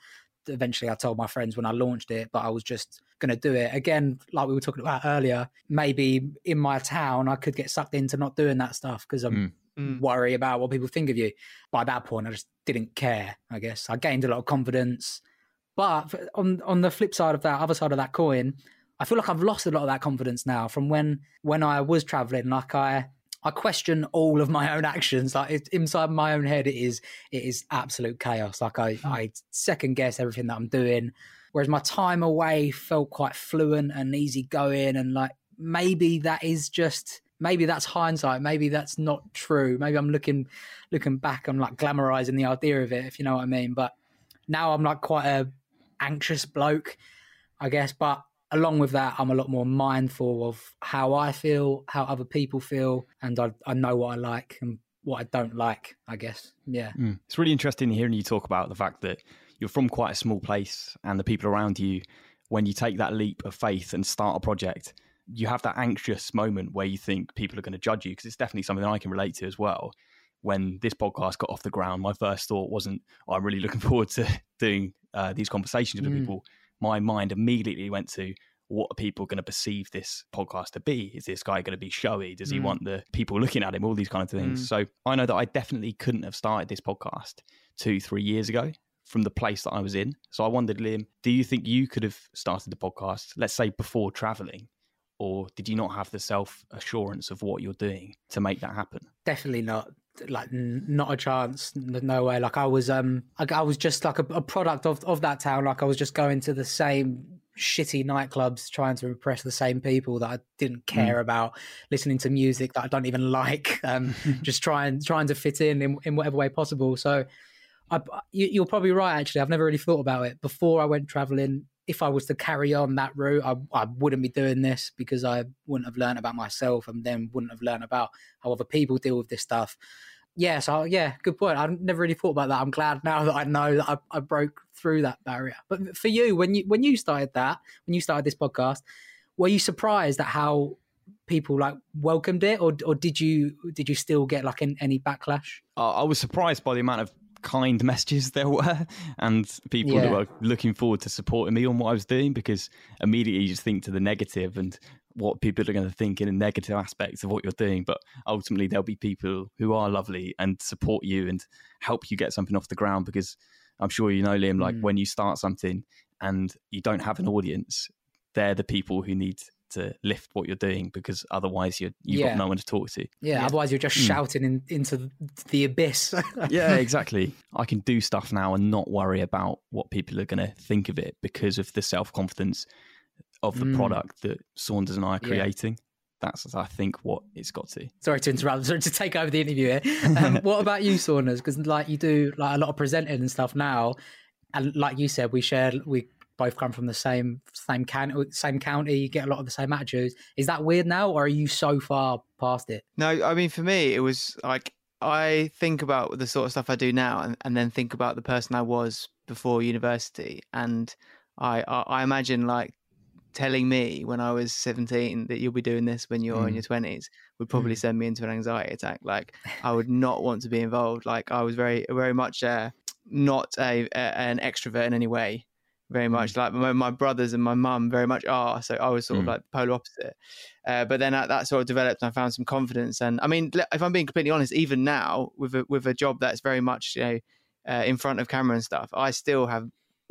Speaker 3: Eventually I told my friends when I launched it, but I was just going to do it. Again, like we were talking about earlier, maybe in my town, I could get sucked into not doing that stuff because I'm mm mm. worry about what people think of you. By that point, I just didn't care. I guess I gained a lot of confidence, but on on the flip side of that, other side of that coin, I feel like I've lost a lot of that confidence now from when when I was traveling. Like I I question all of my own actions. Like it, inside my own head, it is it is absolute chaos. Like I hmm. I second guess everything that I'm doing. Whereas my time away felt quite fluent and easy going, and like maybe that is just maybe that's hindsight. Maybe that's not true. Maybe I'm looking looking back. I'm like glamorizing the idea of it, if you know what I mean. But now I'm like quite a anxious bloke, I guess. But along with that, I'm a lot more mindful of how I feel, how other people feel, and I, I know what I like and what I don't like. I guess. Yeah.
Speaker 1: Mm. It's really interesting hearing you talk about the fact that you're from quite a small place, and the people around you, when you take that leap of faith and start a project you have that anxious moment where you think people are going to judge you because it's definitely something I can relate to as well. When this podcast got off the ground, my first thought wasn't, oh, "I'm really <laughs> looking forward to doing uh, these conversations with mm. people." My mind immediately went to, "What are people going to perceive this podcast to be? Is this guy going to be showy? Does mm. he want the people looking at him? All these kind of things." Mm. So I know that I definitely couldn't have started this podcast two, three years ago from the place that I was in. So I wondered, Liam, do you think you could have started the podcast, let's say before traveling, or did you not have the self assurance of what you're doing to make that happen?
Speaker 3: Definitely not. Like not a chance, no way. Like I was, um, I, I was just like a, a, product of of that town. Like I was just going to the same shitty nightclubs, trying to impress the same people that I didn't mm. care mm. about, listening to music that I don't even <laughs> like, um, <laughs> just trying trying to fit in, in in whatever way possible. So, I, you, are probably right. Actually, I've never really thought about it before I went traveling if I was to carry on that route, I, I wouldn't be doing this because I wouldn't have learned about myself and then wouldn't have learned about how other people deal with this stuff. Yeah, so yeah, good point. I've never really thought about that. I'm glad now that I know that I, I broke through that barrier. But for you, when you when you started that, when you started this podcast, were you surprised at how people like welcomed it, or or did you did you still get like any backlash?
Speaker 1: I was surprised by the amount of kind messages <laughs> there were and people yeah. that were looking forward to supporting me on what I was doing because immediately you just think to the negative and what people are going to think in a negative aspects of what you're doing. But ultimately, there'll be people who are lovely and support you and help you get something off the ground because I'm sure you know, Liam, like mm. when you start something and you don't have an audience, they're the people who need to lift what you're doing because otherwise you're, you've yeah. got no one to talk to.
Speaker 3: Yeah, yeah. otherwise you're just mm. shouting in, into the abyss. <laughs>
Speaker 1: yeah, exactly. I can do stuff now and not worry about what people are going to think of it because of the self confidence of the mm. product that Saunders and I are creating. Yeah. That's, I think, what it's got to.
Speaker 3: Sorry to interrupt. Sorry to take over the interview here. <laughs> Um, what about you, Saunders? Because like you do like a lot of presenting and stuff now, and like you said, we share we both come from the same same county, same county. You get a lot of the same attitudes. Is that weird now, or are you so far past it?
Speaker 2: No, I mean for me, it was like I think about the sort of stuff I do now, and, and then think about the person I was before university, and I, I, I imagine like telling me when I was 17 that you'll be doing this when you're mm. in your 20s would probably mm. send me into an anxiety attack. Like I would not want to be involved. Like I was very, very much uh, not a, a, an extrovert in any way very much. Mm. Like my, my, brothers and my mum very much are. So I was sort mm. of like the polar opposite. Uh, but then that, that, sort of developed, and I found some confidence. And I mean, if I'm being completely honest, even now with a, with a job that's very much you know uh, in front of camera and stuff, I still have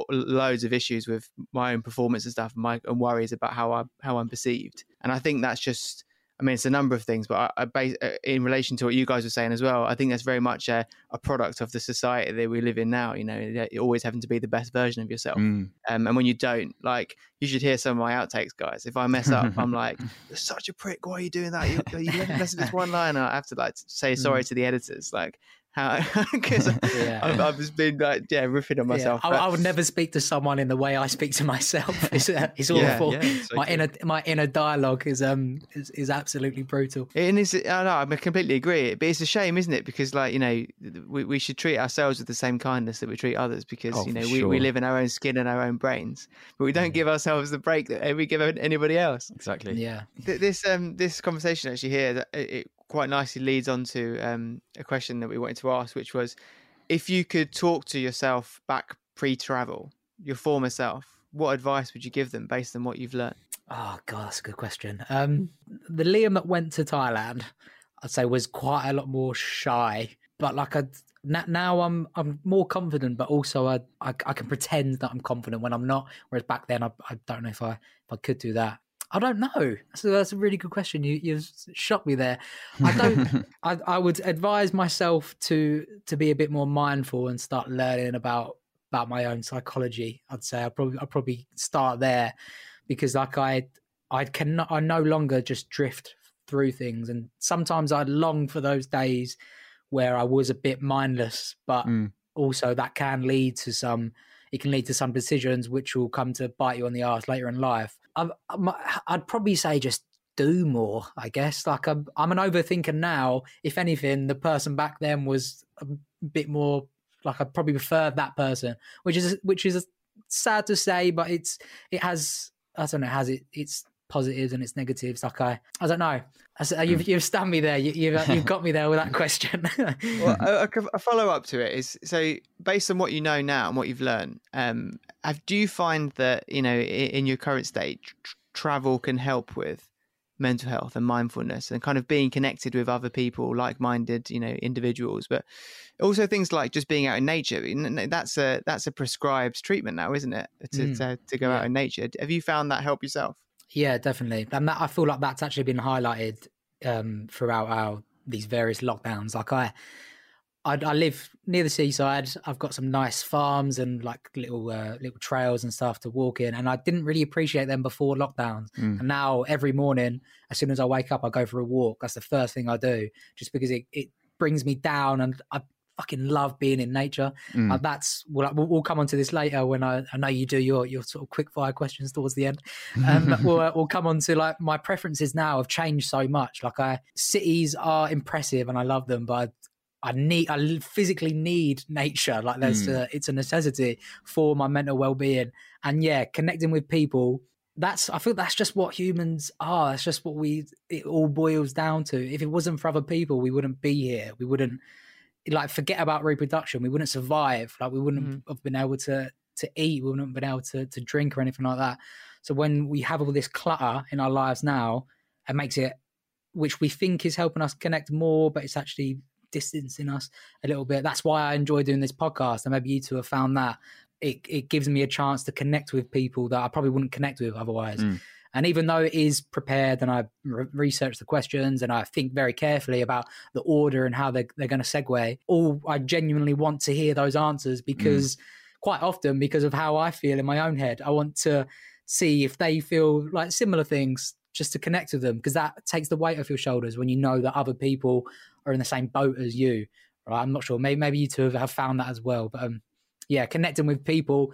Speaker 2: loads of issues with my own performance and stuff, and my and worries about how I how I'm perceived. And I think that's just I mean, it's a number of things, but I, I base, uh, in relation to what you guys were saying as well, I think that's very much a, a product of the society that we live in now. You know, you're always having to be the best version of yourself.
Speaker 1: Mm.
Speaker 2: Um, and when you don't, like, you should hear some of my outtakes, guys. If I mess up, I'm <laughs> like, "You're such a prick. Why are you doing that? You, you messing this <laughs> one line." I have to like say sorry
Speaker 3: Mm.
Speaker 2: to the editors, like how <laughs> because <laughs>
Speaker 3: Yeah.
Speaker 2: I've, I've just been like, yeah, riffing on myself.
Speaker 3: Yeah, I,
Speaker 2: but-
Speaker 3: I would never speak to someone in the way I speak to myself. <laughs> It's, uh, it's awful.
Speaker 1: yeah, it's so
Speaker 3: my
Speaker 1: true.
Speaker 3: inner my inner dialogue is um is, is absolutely brutal.
Speaker 2: And it's, I know, I completely agree. But it's a shame, isn't it? Because, like, you know, we, we should treat ourselves with the same kindness that we treat others because,
Speaker 1: Oh,
Speaker 2: you know,
Speaker 1: for
Speaker 2: we, we live in our own skin and our own brains. But we don't give ourselves the break that we give anybody else.
Speaker 1: Exactly.
Speaker 3: Yeah.
Speaker 2: This um this conversation actually here, that- it, it quite nicely leads on to um, a question that we wanted to ask, which was if you could talk to yourself back pre travel, your former self, what advice would you give them based on what you've learned?
Speaker 3: Oh god, that's a good question. Um, the Liam that went to Thailand, I'd say was quite a lot more shy. But like I now, I'm I'm more confident, but also I, I I can pretend that I'm confident when I'm not. Whereas back then, I I don't know if I if I could do that. I don't know. So that's a really good question. You you shot me there. I don't. <laughs> I I would advise myself to to be a bit more mindful and start learning about about my own psychology. I'd say I probably I probably start there because like I I can I no longer just drift through things, and sometimes I long for those days where I was a bit mindless, but
Speaker 1: Mm.
Speaker 3: also that can lead to some. It can lead to some decisions which will come to bite you on the ass later in life. I, I'd probably say just do more. I guess like I'm, I'm an overthinker now. If anything, the person back then was a bit more like I probably prefer that person, which is which is sad to say, but it's it has I don't know, has it its positives and its negatives. Like I I don't know. I You've you've stunned me there. You, you've you've <laughs> got me there with that question. <laughs>
Speaker 2: well, a, a- a follow up to it is so based on what you know now and what you've learned. Um, have, do you find that you know in, in your current state, tr- travel can help with mental health and mindfulness and kind of being connected with other people, like minded, you know, individuals, but also things like just being out in nature. That's a that's a prescribed treatment now, isn't it? To
Speaker 3: Mm,
Speaker 2: to, to go out in nature. Have you found that help yourself?
Speaker 3: Yeah, definitely. And that I feel like that's actually been highlighted um, throughout our these various lockdowns. Like I, I, I live near the seaside. I've got some nice farms and like little uh, little trails and stuff to walk in, and I didn't really appreciate them before lockdowns.
Speaker 1: Mm.
Speaker 3: And now every morning, as soon as I wake up, I go for a walk. That's the first thing I do, just because it it brings me down, and I fucking love being in nature.
Speaker 1: Mm.
Speaker 3: Uh, that's we'll, we'll come on to this later when I, I know you do your your sort of quick fire questions towards the end. Um, we'll uh, we'll come on to like my preferences now have changed so much. Like I cities are impressive and I love them, but I need I physically need nature. Like there's
Speaker 1: Mm.
Speaker 3: a, it's a necessity for my mental well being. And yeah, connecting with people. That's I feel that's just what humans are. That's just what we it all boils down to. If it wasn't for other people, we wouldn't be here. We wouldn't like forget about reproduction. We wouldn't survive. Like we wouldn't have been able to to eat. We wouldn't have been able to to drink or anything like that. So when we have all this clutter in our lives now, it makes it, which we think is helping us connect more, but it's actually distancing us a little bit. That's why I enjoy doing this podcast, and maybe you two have found that it it gives me a chance to connect with people that I probably wouldn't connect with otherwise.
Speaker 1: Mm.
Speaker 3: And even though it is prepared and I re- research the questions and I think very carefully about the order and how they're, they're going to segue, all I genuinely want to hear those answers because quite often, because of how I feel in my own head, I want to see if they feel like similar things just to connect with them because that takes the weight off your shoulders when you know that other people are in the same boat as you. Right? I'm not sure. Maybe maybe you two have, have found that as well. But um, yeah, connecting with people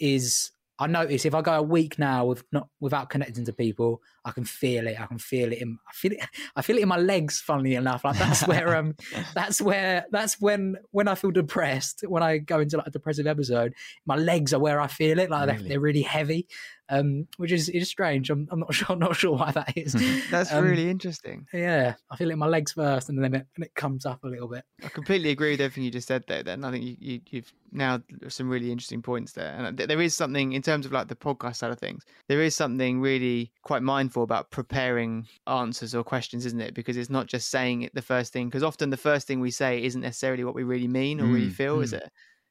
Speaker 3: is I notice if I go a week now with not without connecting to people, I can feel it. I can feel it in I feel it <laughs> I feel it in my legs, funnily enough. Like that's where um <laughs> that's where that's when when I feel depressed, when I go into like a depressive episode, my legs are where I feel it. Like they're,
Speaker 1: Really?
Speaker 3: they're really heavy. Um, which is is strange. I'm, I'm not <laughs> sure I'm not sure why that is. <laughs>
Speaker 2: That's
Speaker 3: Um,
Speaker 2: really interesting.
Speaker 3: yeah. I feel it in my legs first and then it and it comes up a little bit.
Speaker 2: I completely agree with everything you just said there. Then I think you, you, you've now some really interesting points there, and there is something in terms of like the podcast side of things. There is something really quite mindful about preparing answers or questions, isn't it? Because it's not just saying it the first thing. Because often the first thing we say isn't necessarily what we really mean or really
Speaker 1: Mm,
Speaker 2: feel, is it?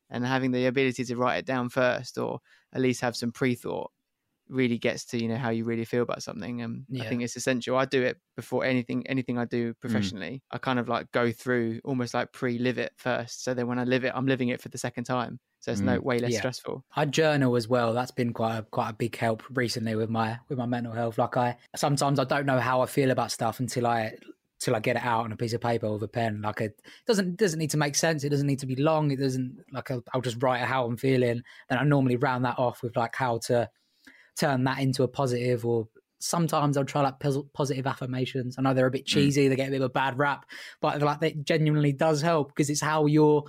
Speaker 2: And having the ability to write it down first, or at least have some pre-thought, really gets to you know how you really feel about something and
Speaker 3: Yeah.
Speaker 2: i think it's essential i do it before anything anything i do mm. professionally i kind of like go through almost like pre-live it first so then when i live it i'm living it for the second time so it's no mm, way less
Speaker 3: Yeah.
Speaker 2: stressful
Speaker 3: I journal as well. That's been quite a, quite a big help recently with my with my mental health. Like I sometimes I don't know how I feel about stuff until I till I get it out on a piece of paper with a pen. Like it doesn't doesn't need to make sense. It doesn't need to be long. It doesn't like I'll, I'll just write how I'm feeling. Then I normally round that off with like how to turn that into a positive or sometimes I'll try like positive affirmations. I know they're a bit cheesy, they get a bit of a bad rap, but like that genuinely does help because it's how you're.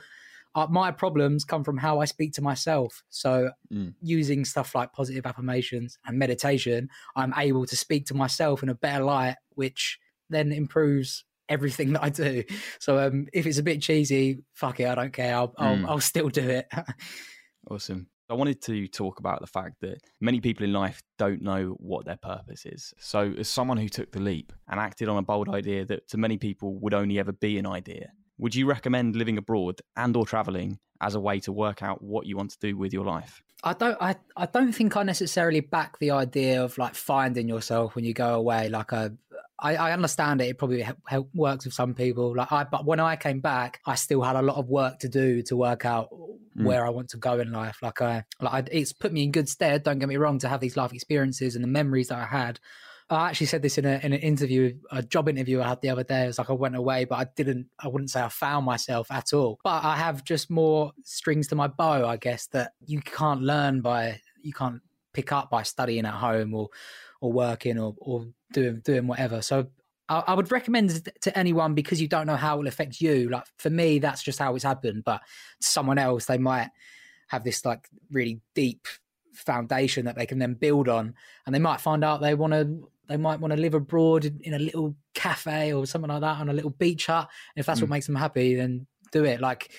Speaker 3: Uh, my problems come from how I speak to myself. So
Speaker 1: Mm.
Speaker 3: using stuff like positive affirmations and meditation, I'm able to speak to myself in a better light, which then improves everything that I do. So um, if it's a bit cheesy, fuck it, I don't care. I'll I'll,
Speaker 1: Mm.
Speaker 3: I'll still do it. <laughs>
Speaker 1: Awesome. I wanted to talk about the fact that many people in life don't know what their purpose is. So, as someone who took the leap and acted on a bold idea that to many people would only ever be an idea, would you recommend living abroad and or traveling as a way to work out what you want to do with your life?
Speaker 3: I don't I, I don't think I necessarily back the idea of like finding yourself when you go away. Like I I, I understand it. It probably help, help works with some people. Like I, but when I came back, I still had a lot of work to do to work out
Speaker 1: Mm.
Speaker 3: where I want to go in life. Like I, like I, it's put me in good stead. Don't get me wrong to have these life experiences and the memories that I had. I actually said this in a in an interview, a job interview I had the other day. It was like I went away, but I didn't. I wouldn't say I found myself at all. But I have just more strings to my bow, I guess, that you can't learn by you can't pick up by studying at home or or working or or doing doing whatever. So I, I would recommend to anyone because you don't know how it will affect you. Like for me, that's just how it's happened. But someone else, they might have this like really deep foundation that they can then build on, and they might find out they want to. They might want to live abroad in, in a little cafe or something like that on a little beach hut. And if that's what mm. makes them happy, then do it. Like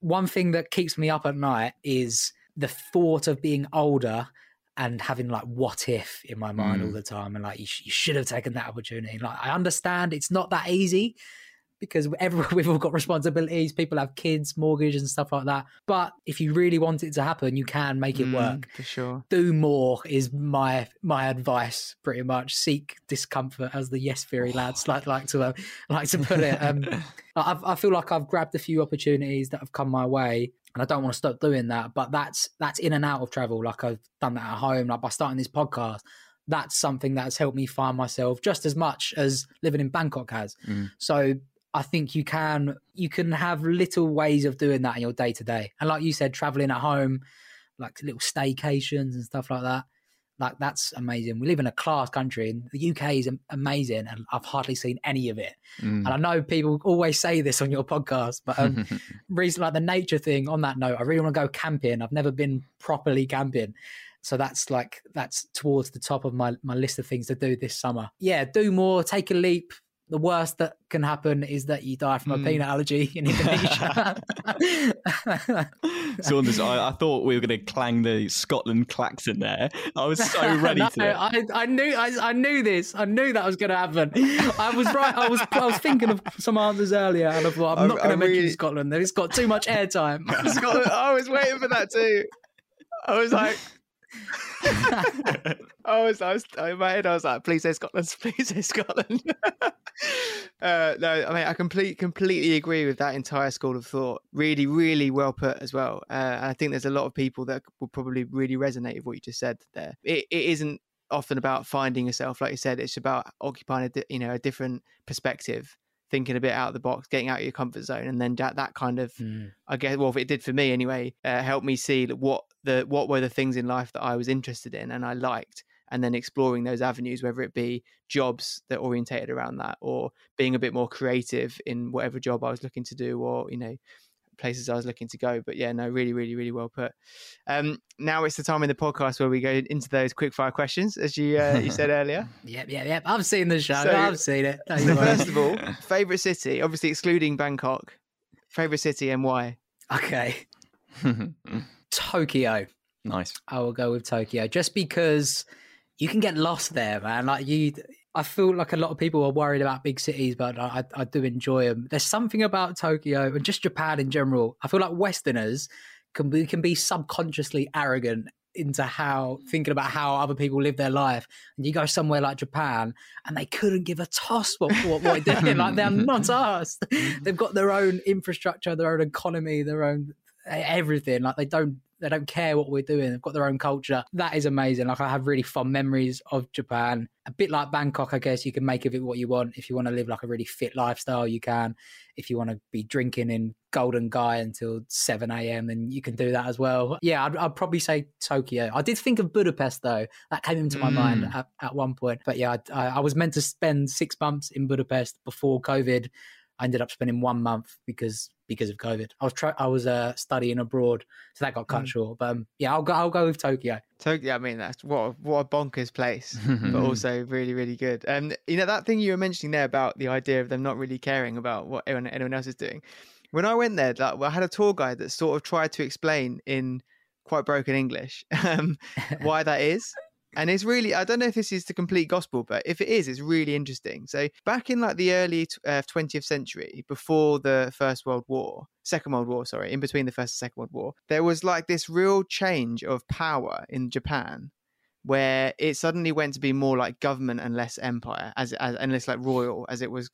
Speaker 3: one thing that keeps me up at night is the thought of being older and having like what if in my mind all the time and like you, sh- you should have taken that opportunity. Like i understand it's not that easy because <laughs> everyone we've all got responsibilities people have kids mortgage and stuff like that but if you really want it to happen you can make it
Speaker 2: Mm,
Speaker 3: work.
Speaker 2: for sure.
Speaker 3: Do more is my my advice pretty much. Seek discomfort as the yes theory lads like like to uh, <laughs> like to put it. Um <laughs> I, I feel like i've grabbed a few opportunities that have come my way and i don't want to stop doing that but that's that's in and out of travel like i've done that at home like by starting this podcast that's something that's helped me find myself just as much as living in bangkok has mm-hmm. so I think you can you can have little ways of doing that in your day to day. And like you said, traveling at home, like little staycations and stuff like that. Like that's amazing. We live in a class country, and the UK is amazing, and I've hardly seen any of it.
Speaker 1: Mm.
Speaker 3: And I know people always say this on your podcast, but um, <laughs> reason like the nature thing. On that note, I really want to go camping. I've never been properly camping, so that's like that's towards the top of my my list of things to do this summer. Yeah, do more, take a leap. The worst that can happen is that you die from a peanut hmm. allergy in Indonesia. <laughs> <laughs>
Speaker 1: Saunders, I, I thought we were going to clang the Scotland klaxon there. I was so <laughs> ready
Speaker 3: No,
Speaker 1: to.
Speaker 3: I, I knew I, I knew this. I knew that was going to happen. I was right. I was I was thinking of some answers earlier, and I thought I'm
Speaker 2: I-
Speaker 3: not going to mention
Speaker 2: really-
Speaker 3: Scotland. It's got too much airtime.
Speaker 2: Scotland, I was waiting for that too. I was like, <laughs> I was, I was in my head. I was like, please say Scotland, <laughs> please say Scotland. <laughs> uh, no, I mean, I complete, completely agree with that entire school of thought. Really, really well put as well. Uh, and I think there's a lot of people that will probably really resonate with what you just said there. It, it isn't often about finding yourself, like you said. It's about occupying a, you know, a different perspective. Thinking a bit out of the box, getting out of your comfort zone, and then that, that kind of I guess well, it did for me anyway. Uh, helped me see what the what were the things in life that I was interested in and I liked, and then exploring those avenues, whether it be jobs that orientated around that, or being a bit more creative in whatever job I was looking to do, or you know places I was looking to go. But yeah, no, really, really, really well put. Um, now it's the time in the podcast where we go into those quick fire questions, as you uh, you said <laughs> earlier.
Speaker 3: Yep, yep, yep. I've seen the show.
Speaker 2: So-
Speaker 3: I've seen it. Don't
Speaker 2: So
Speaker 3: you
Speaker 2: first of all, <laughs> favorite city, obviously excluding Bangkok. Favorite city and why?
Speaker 3: okay, <laughs> Tokyo.
Speaker 1: nice.
Speaker 3: I will go with Tokyo just because you can get lost there, man. Like you, I feel like a lot of people are worried about big cities, but I, I do enjoy them. There's something about Tokyo and just Japan in general. I feel like Westerners can be can be subconsciously arrogant into how mm-hmm. thinking about how other people live their life. And you go somewhere like Japan, and they couldn't give a toss what what, what they're doing. like they're not <laughs> asked. Mm-hmm. They've got their own infrastructure, their own economy, their own everything. Like they don't they don't care what we're doing. They've got their own culture. That is amazing. Like I have really fond memories of Japan. A bit like Bangkok, I guess you can make of it what you want. If you want to live like a really fit lifestyle, you can. If you want to be drinking in Golden Gai until 7 a.m., then you can do that as well. Yeah, I'd, I'd, probably say Tokyo. I did think of Budapest though. That came into my mm. mind at, at, one point. But yeah, I, I was meant to spend six months in Budapest before COVID. I ended up spending one month because because of COVID. I was try- I was uh, studying abroad, so that got cut mm. short. But um, yeah, I'll go. I'll go with Tokyo.
Speaker 2: Tokyo. I mean, that's what a, what a bonkers place, but <laughs> also really really good. And you know that thing you were mentioning there about the idea of them not really caring about what anyone, anyone else is doing. When I went there, like, I had a tour guide that sort of tried to explain in quite broken English <laughs> um, why that is and it's really i don't know if this is the complete gospel but if it is it's really interesting. So back in like the early uh, 20th century before the first world war second world war sorry in between the first and second world war there was like this real change of power in japan where it suddenly went to be more like government and less empire as, as and less like royal as it was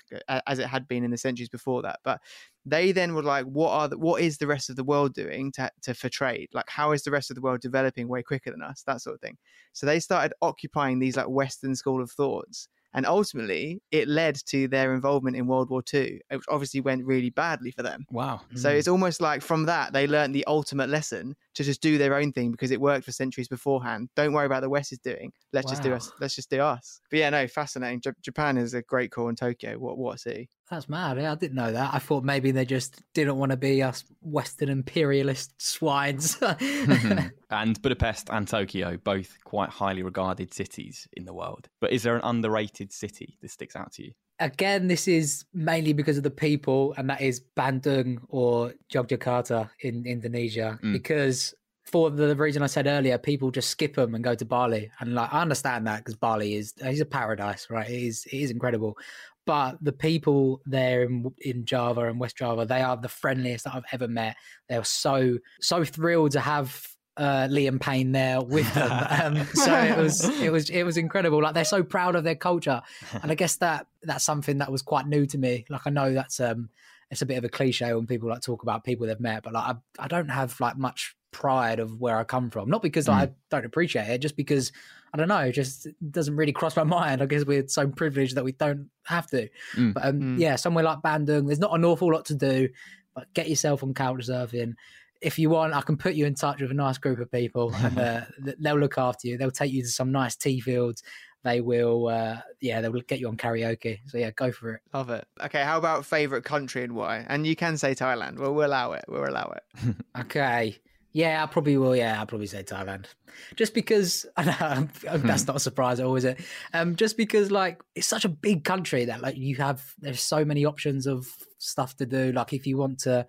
Speaker 2: as it had been in the centuries before that but they then were like what are the, what is the rest of the world doing to, to for trade like how is the rest of the world developing way quicker than us that sort of thing so they started occupying these like western school of thoughts and ultimately, it led to their involvement in World War II, which obviously went really badly for them.
Speaker 1: Wow.
Speaker 2: So mm. it's almost like from that, they learned the ultimate lesson to just do their own thing because it worked for centuries beforehand. Don't worry about the West is doing. Let's wow. just do us. Let's just do us. But yeah, no, fascinating. J- Japan is a great call in Tokyo. What, what a city.
Speaker 3: That's mad. Yeah, I didn't know that. I thought maybe they just didn't want to be us Western imperialist swines. <laughs> <laughs>
Speaker 1: And Budapest and Tokyo, both quite highly regarded cities in the world. But is there an underrated city that sticks out to you?
Speaker 3: Again, this is mainly because of the people, and that is Bandung or Yogyakarta in Indonesia. Mm. Because for the reason I said earlier, people just skip them and go to Bali, and like I understand that because Bali is is a paradise, right? It is it is incredible but the people there in, in Java and West Java, they are the friendliest that I've ever met. They were so so thrilled to have uh, Liam Payne there with them. <laughs> Um, so it was it was it was incredible. Like they're so proud of their culture, and I guess that that's something that was quite new to me. Like I know that's um it's a bit of a cliche when people like talk about people they've met, but like I, I don't have like much pride of where I come from. Not because mm. I don't appreciate it, just because I don't know, it just doesn't really cross my <laughs> mind. I guess we're so privileged that we don't have to. Mm. But um, mm. yeah, somewhere like Bandung, there's not an awful lot to do, but get yourself on couch surfing. If you want, I can put you in touch with a nice group of people, <laughs> and uh, they'll look after you. They'll take you to some nice tea fields. They will, uh, yeah, they will get you on karaoke. So yeah, go for it.
Speaker 2: Love it. Okay, how about favorite country and why? And you can say Thailand. Well, we'll allow it. We'll allow it. <laughs>
Speaker 3: okay. Yeah, I probably will. Yeah, I'll probably say Thailand, just because <laughs> I know that's hmm. not a surprise, or is it? Um, just because like it's such a big country that like you have there's so many options of stuff to do. Like if you want to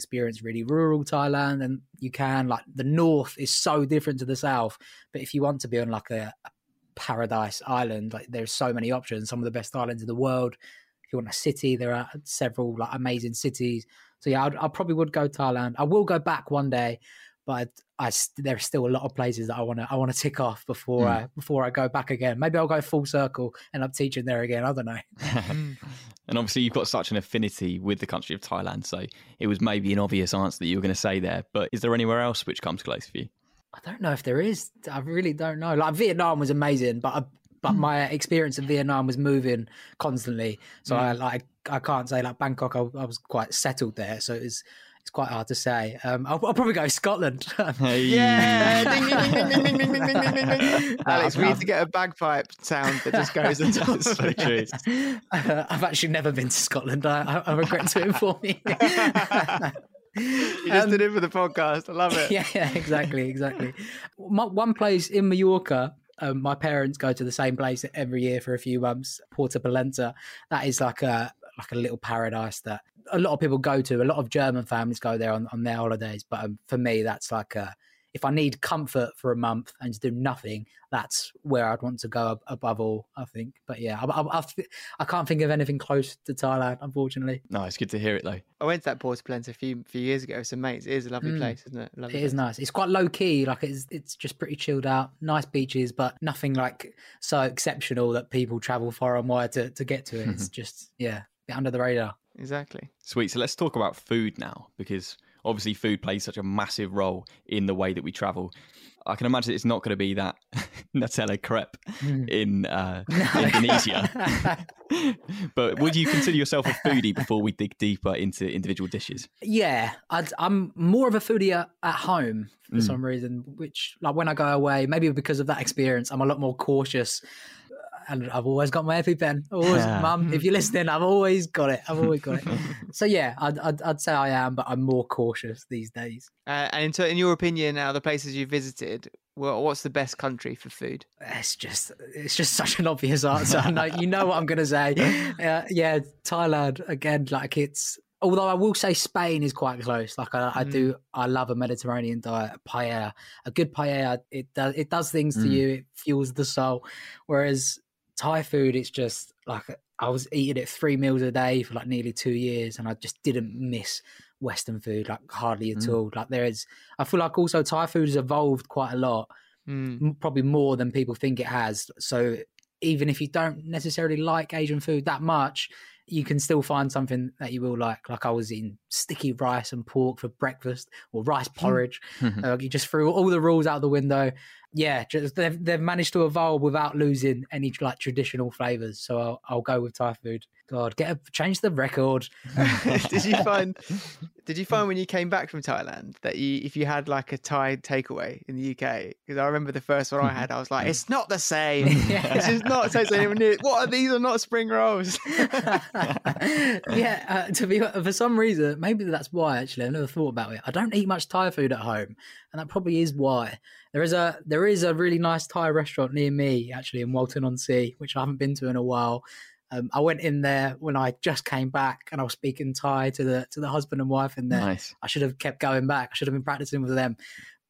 Speaker 3: experience really rural Thailand, and you can. Like the north is so different to the south, but if you want to be on like a, a paradise island, like there's so many options. Some of the best islands in the world. If you want a city, there are several like amazing cities. So yeah, I'd, I probably would go Thailand. I will go back one day but I, I there's still a lot of places that I want to I want to tick off before mm. I before I go back again. Maybe I'll go full circle and I'm teaching there again. I don't know. <laughs>
Speaker 1: and obviously, you've got such an affinity with the country of Thailand, so it was maybe an obvious answer that you were going to say there. But is there anywhere else which comes close for you?
Speaker 3: I don't know if there is. I really don't know. Like Vietnam was amazing, but I, but hmm. my experience in Vietnam was moving constantly. So mm. I like I can't say like Bangkok. I, I was quite settled there, so it was it's quite hard to say. Um, I'll, I'll, probably go Scotland.
Speaker 2: yeah! Alex, we need to get a bagpipe sound that just goes into <laughs> so true.
Speaker 3: Uh, <laughs> I've actually never been to Scotland. I, I regret to inform you. <laughs> you
Speaker 2: just um, did it for the podcast. I love it.
Speaker 3: Yeah, yeah exactly, exactly. My, one place in Mallorca um, my parents go to the same place every year for a few months, Port de Pollença. That is like a like a little paradise that a lot of people go to. A lot of German families go there on, on their holidays, but um, for me, that's like a if I need comfort for a month and to do nothing, that's where I'd want to go above all. I think, but yeah, I, I, I, I can't think of anything close to Thailand, unfortunately.
Speaker 1: No, it's good to hear it though.
Speaker 2: I went to that Port Plence a few few years ago. It's amazing. It is a lovely
Speaker 3: Mm.
Speaker 2: place, isn't it? Lovely
Speaker 3: It is
Speaker 2: place.
Speaker 3: nice. It's quite low key. Like it's it's just pretty chilled out. Nice beaches, but nothing like so exceptional that people travel far and wide to, to get to it. It's <laughs> just yeah, under the radar.
Speaker 2: Exactly.
Speaker 1: Sweet. So let's talk about food now, because obviously food plays such a massive role in the way that we travel. I can imagine it's not going to be that <laughs> Nutella crepe in uh, <laughs> Indonesia. <laughs> but would you consider yourself a foodie before we dig deeper into individual dishes?
Speaker 3: Yeah, I'd, I'm more of a foodie at, at home for
Speaker 1: Mm.
Speaker 3: some reason. Which, like, when I go away, maybe because of that experience, I'm a lot more cautious. And I've always got my EpiPen. Always, mum, if you're listening, I've always got it. I've always got it. <laughs> so yeah, I'd, I'd, I'd say I am, but I'm more cautious these days.
Speaker 2: Uh, and in, ter- in your opinion, out of the places you've visited, well, what's the best country for food?
Speaker 3: It's just, it's just such an obvious answer. I know, you know what I'm going to say. <laughs> Uh, yeah, Thailand again. Like it's, although I will say Spain is quite close. Like I, I do, I love a Mediterranean diet, a paella, a good paella. It does, it does things to
Speaker 1: Mm.
Speaker 3: you. It fuels the soul. Whereas Thai food, it's just like I was eating it three meals a day for like nearly two years, and I just didn't miss Western food like hardly at
Speaker 2: Mm.
Speaker 3: all. Like there is, I feel like also Thai food has evolved quite a lot
Speaker 2: Mm.
Speaker 3: probably more than people think it has. So even if you don't necessarily like Asian food that much, you can still find something that you will like. Like I was eating sticky rice and pork for breakfast, or rice porridge. <laughs> uh, you just threw all the rules out the window. Yeah, just they've they've managed to evolve without losing any like traditional flavors. So I'll, I'll go with Thai food. God, get a, change the record. <laughs>
Speaker 2: did you find? <laughs> Did you find when you came back from Thailand that you, if you had like a Thai takeaway in the UK? Because I remember the first one I had, I was like, it's not the same. yeah. <laughs> This is not tastes anywhere near. What are these? Are not spring rolls.
Speaker 3: yeah, uh, to be for some reason, maybe that's why. Actually, I never thought about it. I don't eat much Thai food at home, and that probably is why. There is a there is a really nice Thai restaurant near me, actually in Walton on Sea, which I haven't been to in a while. Um, I went in there when I just came back, and I was speaking Thai to the to the husband and wife in there.
Speaker 1: Nice.
Speaker 3: I should have kept going back. I should have been practicing with them.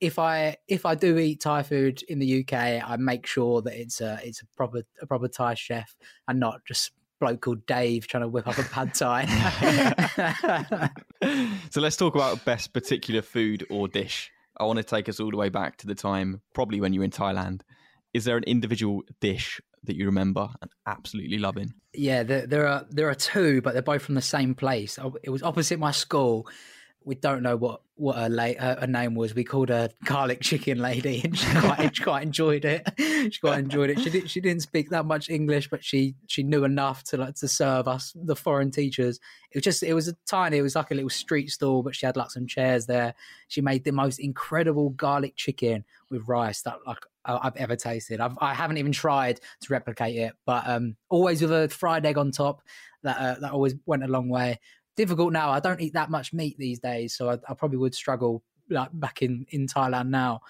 Speaker 3: If I if I do eat Thai food in the UK, I make sure that it's a it's a proper a proper Thai chef and not just bloke called Dave trying to whip up a pad Thai. <laughs>
Speaker 1: so let's talk about best particular food or dish. I want to take us all the way back to the time, probably when you were in Thailand. Is there an individual dish that you remember and absolutely loving?
Speaker 3: yeah, there, there are there are two, but they're both from the same place. It was opposite my school. We don't know what what her, la- her, name was. We called her garlic chicken lady, and she quite she quite enjoyed it. She quite enjoyed it. She did, she didn't speak that much English, but she she knew enough to like to serve us the foreign teachers. It was just it was a tiny. It was like a little street stall, but she had like some chairs there. She made the most incredible garlic chicken with rice that like I've ever tasted. I've, I haven't even tried to replicate it, but um, always with a fried egg on top. That uh, that always went a long way. Difficult now. I don't eat that much meat these days, so I, I probably would struggle like back in in Thailand now.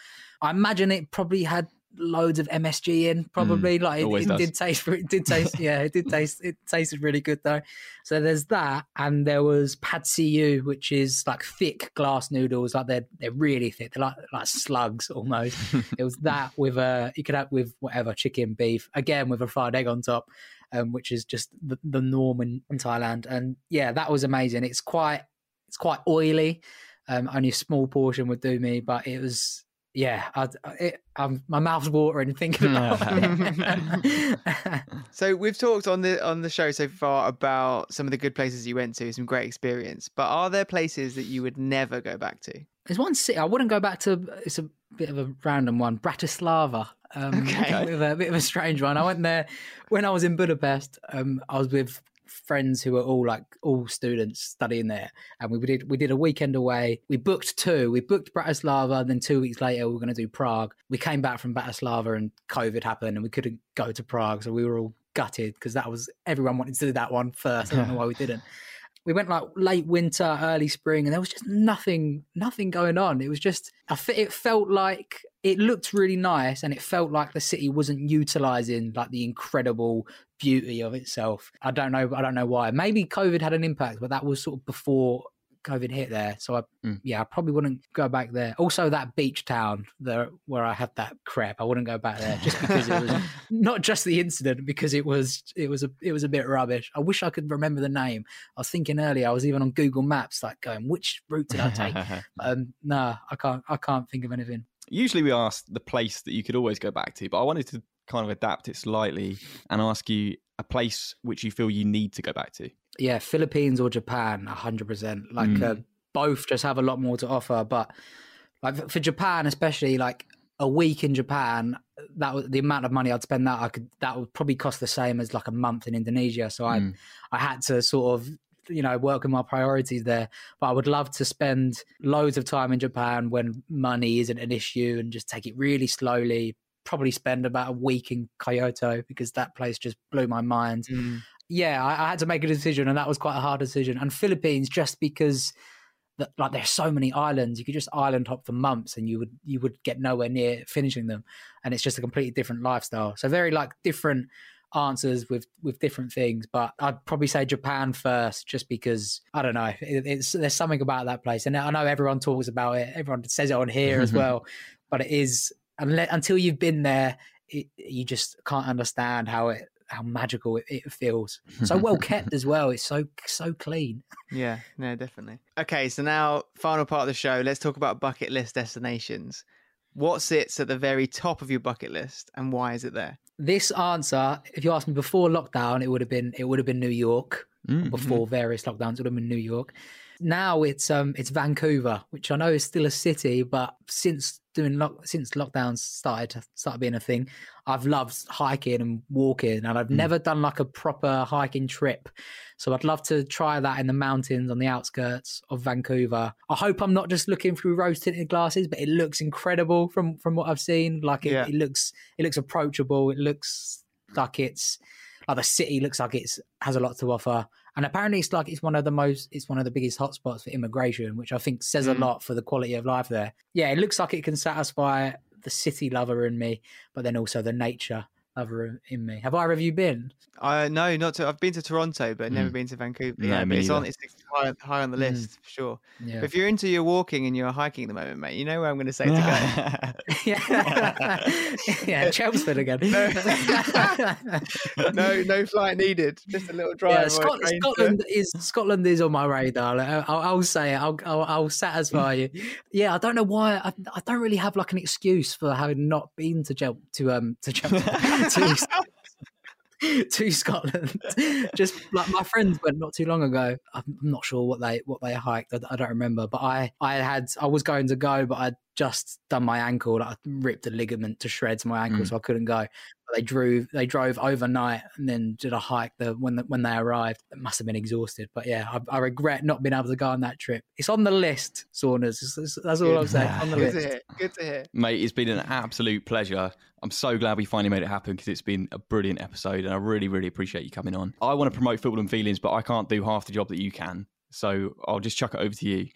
Speaker 3: I imagine it probably had loads of MSG in. Mm, probably like it, it did taste. It did taste. yeah, it did taste. It tasted really good though. So there's that, and there was pad ew, which is like thick glass noodles. Like they're they're really thick. They're like like slugs almost. <laughs> it was that with a you could have with whatever chicken, beef, again with a fried egg on top, um, which is just the, the norm in, in Thailand. And yeah, that was amazing. It's quite it's quite oily. Um, only a small portion would do me, but it was yeah. I, it, um, my mouth's watering thinking about it. <laughs>
Speaker 2: So we've talked on the on the show so far about some of the good places you went to, some great experience. But are there places that you would never go back to?
Speaker 3: There's one city I wouldn't go back to. It's a bit of a random one, Bratislava. Um,
Speaker 2: Okay.
Speaker 3: a bit, of a, bit of a strange one. I went there when I was in Budapest. Um, I was with friends who were all like all students studying there, and we did we did a weekend away. We booked two. We booked Bratislava, and then two weeks later we were going to do Prague. We came back from Bratislava, and COVID happened, and we couldn't go to Prague, so we were all gutted because that was everyone wanted to do that one first. I don't know why we didn't <laughs> we went like late winter, early spring, and there was just nothing, nothing going on. It was just, it felt like it looked really nice, and it felt like the city wasn't utilizing like the incredible beauty of itself. I don't know, I don't know why. Maybe COVID had an impact, but that was sort of before COVID hit there. So I,
Speaker 1: Mm.
Speaker 3: yeah, I probably wouldn't go back there. Also, that beach town there where I had that crep, I wouldn't go back there just because it was <laughs> not just the incident, because it was it was a it was a bit rubbish. I wish I could remember the name. I was thinking earlier, I was even on Google Maps, like going, which route did I take? <laughs> um, nah, I can't I can't think of anything.
Speaker 1: Usually we ask the place that you could always go back to, but I wanted to kind of adapt it slightly and ask you a place which you feel you need to go back to.
Speaker 3: Yeah, Philippines or Japan, hundred percent. Like
Speaker 1: Mm.
Speaker 3: uh, both just have a lot more to offer, but like for- Japan, especially like a week in Japan, that was the amount of money I'd spend. That I could that would probably cost the same as like a month in Indonesia. So I
Speaker 1: Mm.
Speaker 3: I had to sort of you know work with my priorities there. But I would love to spend loads of time in Japan when money isn't an issue and just take it really slowly. Probably spend about a week in Kyoto because that place just blew my mind mm. yeah, I, I had to make a decision, and that was quite a hard decision. And Philippines, just because that like there's so many islands, you could just island hop for months, and you would you would get nowhere near finishing them, and it's just a completely different lifestyle. So very like different answers with with different things. But I'd probably say Japan first, just because I don't know, it, it's there's something about that place, and I know everyone talks about it, everyone says it on here as <laughs> well, but it is unless, until you've been there, it, you just can't understand how it how magical it, it feels. So well kept <laughs> as well. It's so so clean.
Speaker 2: Yeah, no, definitely. Okay, so now final part of the show. Let's talk about bucket list destinations. What sits at the very top of your bucket list, and why is it there?
Speaker 3: This answer, if you asked me before lockdown, it would have been it would have been New York.
Speaker 1: Mm.
Speaker 3: Before various lockdowns, it would have been New York. Now it's um it's Vancouver, which I know is still a city, but since doing lock since lockdown started started being a thing, I've loved hiking and walking, and I've mm. never done like a proper hiking trip. So I'd love to try that in the mountains on the outskirts of Vancouver. I hope I'm not just looking through rose tinted glasses, but it looks incredible from from what I've seen. Like it,
Speaker 2: Yeah.
Speaker 3: it looks it looks approachable. It looks like it's like the city looks like it's has a lot to offer. And apparently it's like it's one of the most it's one of the biggest hotspots for immigration, which I think says
Speaker 2: Mm.
Speaker 3: a lot for the quality of life there. Yeah, it looks like it can satisfy the city lover in me, but then also the nature lover in me. Have either of you been?
Speaker 2: Uh, no, not to. I've been to Toronto, but never
Speaker 1: Mm.
Speaker 2: been to Vancouver.
Speaker 1: No,
Speaker 2: yeah,
Speaker 1: me
Speaker 2: but it's on. It's high, high on the
Speaker 3: Mm.
Speaker 2: list for sure.
Speaker 3: Yeah.
Speaker 2: But if you're into your walking and you're hiking at the moment, mate, you know where I'm going to say to go. <laughs>
Speaker 3: yeah. yeah, <laughs> Chelmsford again. <laughs>
Speaker 2: no, no flight needed. Just a little drive.
Speaker 3: Yeah, Scot-
Speaker 2: train to-
Speaker 3: Scotland is Scotland is on my radar. Like, I'll, I'll say it. I'll, I'll, I'll satisfy you. Yeah, I don't know why. I, I don't really have like an excuse for having not been to Gel- to um to Gel- to, <laughs> to Scotland. <laughs> Just like my friends went not too long ago. I'm not sure what they what they hiked. I, I don't remember. But I I had I was going to go, but I'd just done my ankle. Like, I ripped a ligament to shreds my ankle,
Speaker 1: Mm.
Speaker 3: so I couldn't go. But they drove they drove overnight and then did a hike. The when the, when they arrived, it must have been exhausted. But yeah, I, I regret not being able to go on that trip. It's on the list, Saunders. It's- it's- That's all I'm saying. On the
Speaker 2: Good
Speaker 3: list.
Speaker 2: to hear. Good to hear.
Speaker 1: Mate, it's been an absolute pleasure. I'm so glad we finally made it happen because it's been a brilliant episode and I really, really appreciate you coming on. I want to promote football and feelings, but I can't do half the job that you can. So I'll just chuck it over to you.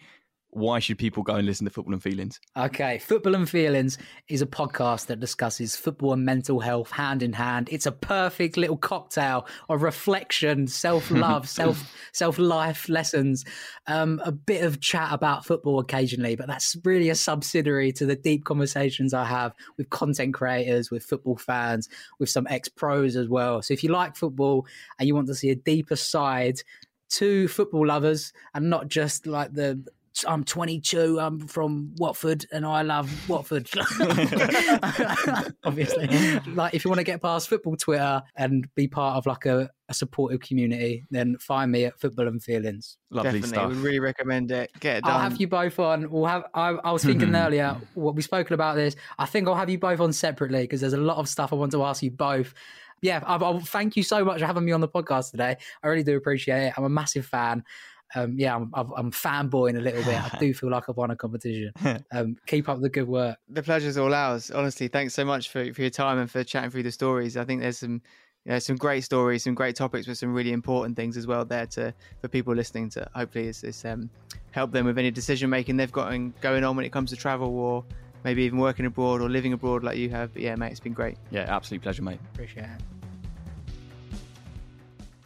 Speaker 1: Why should people go and listen to Football and Feelings?
Speaker 3: Okay, Football and Feelings is a podcast that discusses football and mental health hand in hand. It's a perfect little cocktail of reflection, <laughs> self love, self self life lessons, um, a bit of chat about football occasionally, but that's really a subsidiary to the deep conversations I have with content creators, with football fans, with some ex pros as well. So if you like football and you want to see a deeper side to football lovers and not just like the I'm 22. I'm from Watford, and I love Watford. <laughs> <laughs> Obviously, like if you want to get past football Twitter and be part of like a, a supportive community, then find me at Football and Feelings.
Speaker 1: Lovely
Speaker 2: Definitely,
Speaker 1: stuff.
Speaker 2: would really recommend it. Get it done.
Speaker 3: I'll have you both on. We'll have. I, I was thinking <clears throat> earlier. What we've spoken about this. I think I'll have you both on separately because there's a lot of stuff I want to ask you both. Yeah, I, I, thank you so much for having me on the podcast today. I really do appreciate it. I'm a massive fan. Um, yeah, I'm, I'm, I'm fanboying a little bit. I do <laughs> feel like I've won a competition. <laughs> Um, keep up the good work.
Speaker 2: the pleasure's all ours. Honestly, thanks so much for, for your time and for chatting through the stories. I think there's some, you know, some great stories, some great topics, but some really important things as well there to for people listening to. Hopefully, it's, it's um, help them with any decision making they've got going on when it comes to travel or maybe even working abroad or living abroad like you have. But yeah, mate, it's been great.
Speaker 1: Yeah, absolute pleasure, mate.
Speaker 3: Appreciate it.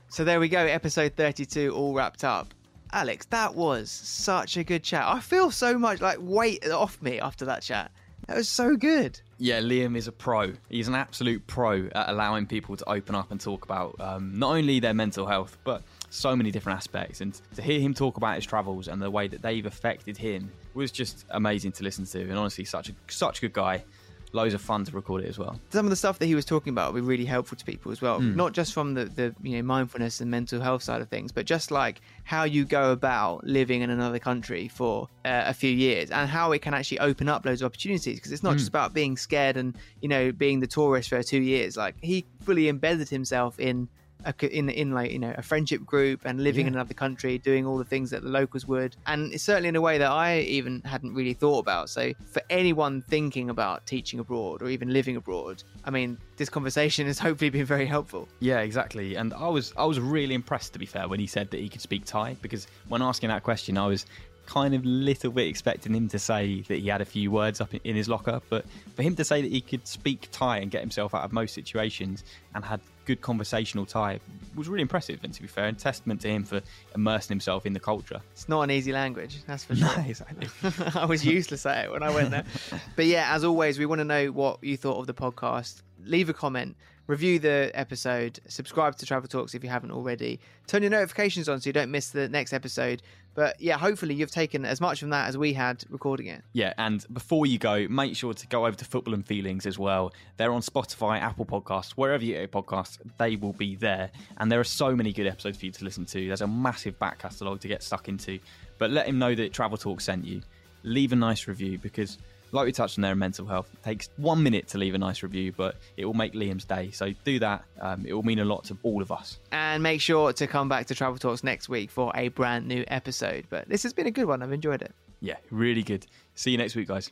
Speaker 2: So there we go, episode 32 all wrapped up. Alex, that was such a good chat. I feel so much like weight off me after that chat. That was so good.
Speaker 1: Yeah, Liam is a pro. He's an absolute pro at allowing people to open up and talk about um, not only their mental health, but so many different aspects. And to hear him talk about his travels and the way that they've affected him was just amazing to listen to. And honestly, such a such a good guy loads of fun to record it as well.
Speaker 2: Some of the stuff that he was talking about will be really helpful to people as well, mm. not just from the, the you know mindfulness and mental health side of things, but just like how you go about living in another country for uh, a few years and how it can actually open up loads of opportunities because it's not mm. just about being scared and you know being the tourist for two years. Like he fully embedded himself in in in like you know a friendship group and living yeah. in another country, doing all the things that the locals would, and it's certainly in a way that I even hadn't really thought about. So for anyone thinking about teaching abroad or even living abroad, I mean, this conversation has <laughs> hopefully been very helpful.
Speaker 1: Yeah, exactly. And I was I was really impressed to be fair when he said that he could speak Thai because when asking that question, I was kind of little bit expecting him to say that he had a few words up in his locker, but for him to say that he could speak Thai and get himself out of most situations and had good conversational Thai was really impressive. And to be fair, and testament to him for immersing himself in the culture.
Speaker 2: It's not an easy language, that's for <laughs> sure.
Speaker 1: No, exactly. <laughs>
Speaker 2: I was useless at it when I went there. <laughs> but yeah, as always, we want to know what you thought of the podcast. Leave a comment review the episode, subscribe to Travel Talks if you haven't already, turn your notifications on so you don't miss the next episode. But yeah, hopefully you've taken as much from that as we had recording it.
Speaker 1: Yeah, and before you go, make sure to go over to Football and Feelings as well. They're on Spotify, Apple Podcasts, wherever you get podcasts, they will be there. And there are so many good episodes for you to listen to. There's a massive back catalogue to get stuck into. But let him know that Travel Talk sent you. Leave a nice review because like we touched on there in mental health, it takes one minute to leave a nice review, but it will make Liam's day. So do that. Um, it will mean a lot to all of us.
Speaker 2: And make sure to come back to Travel Talks next week for a brand new episode. But this has been a good one. I've enjoyed it.
Speaker 1: Yeah, really good. See you next week, guys.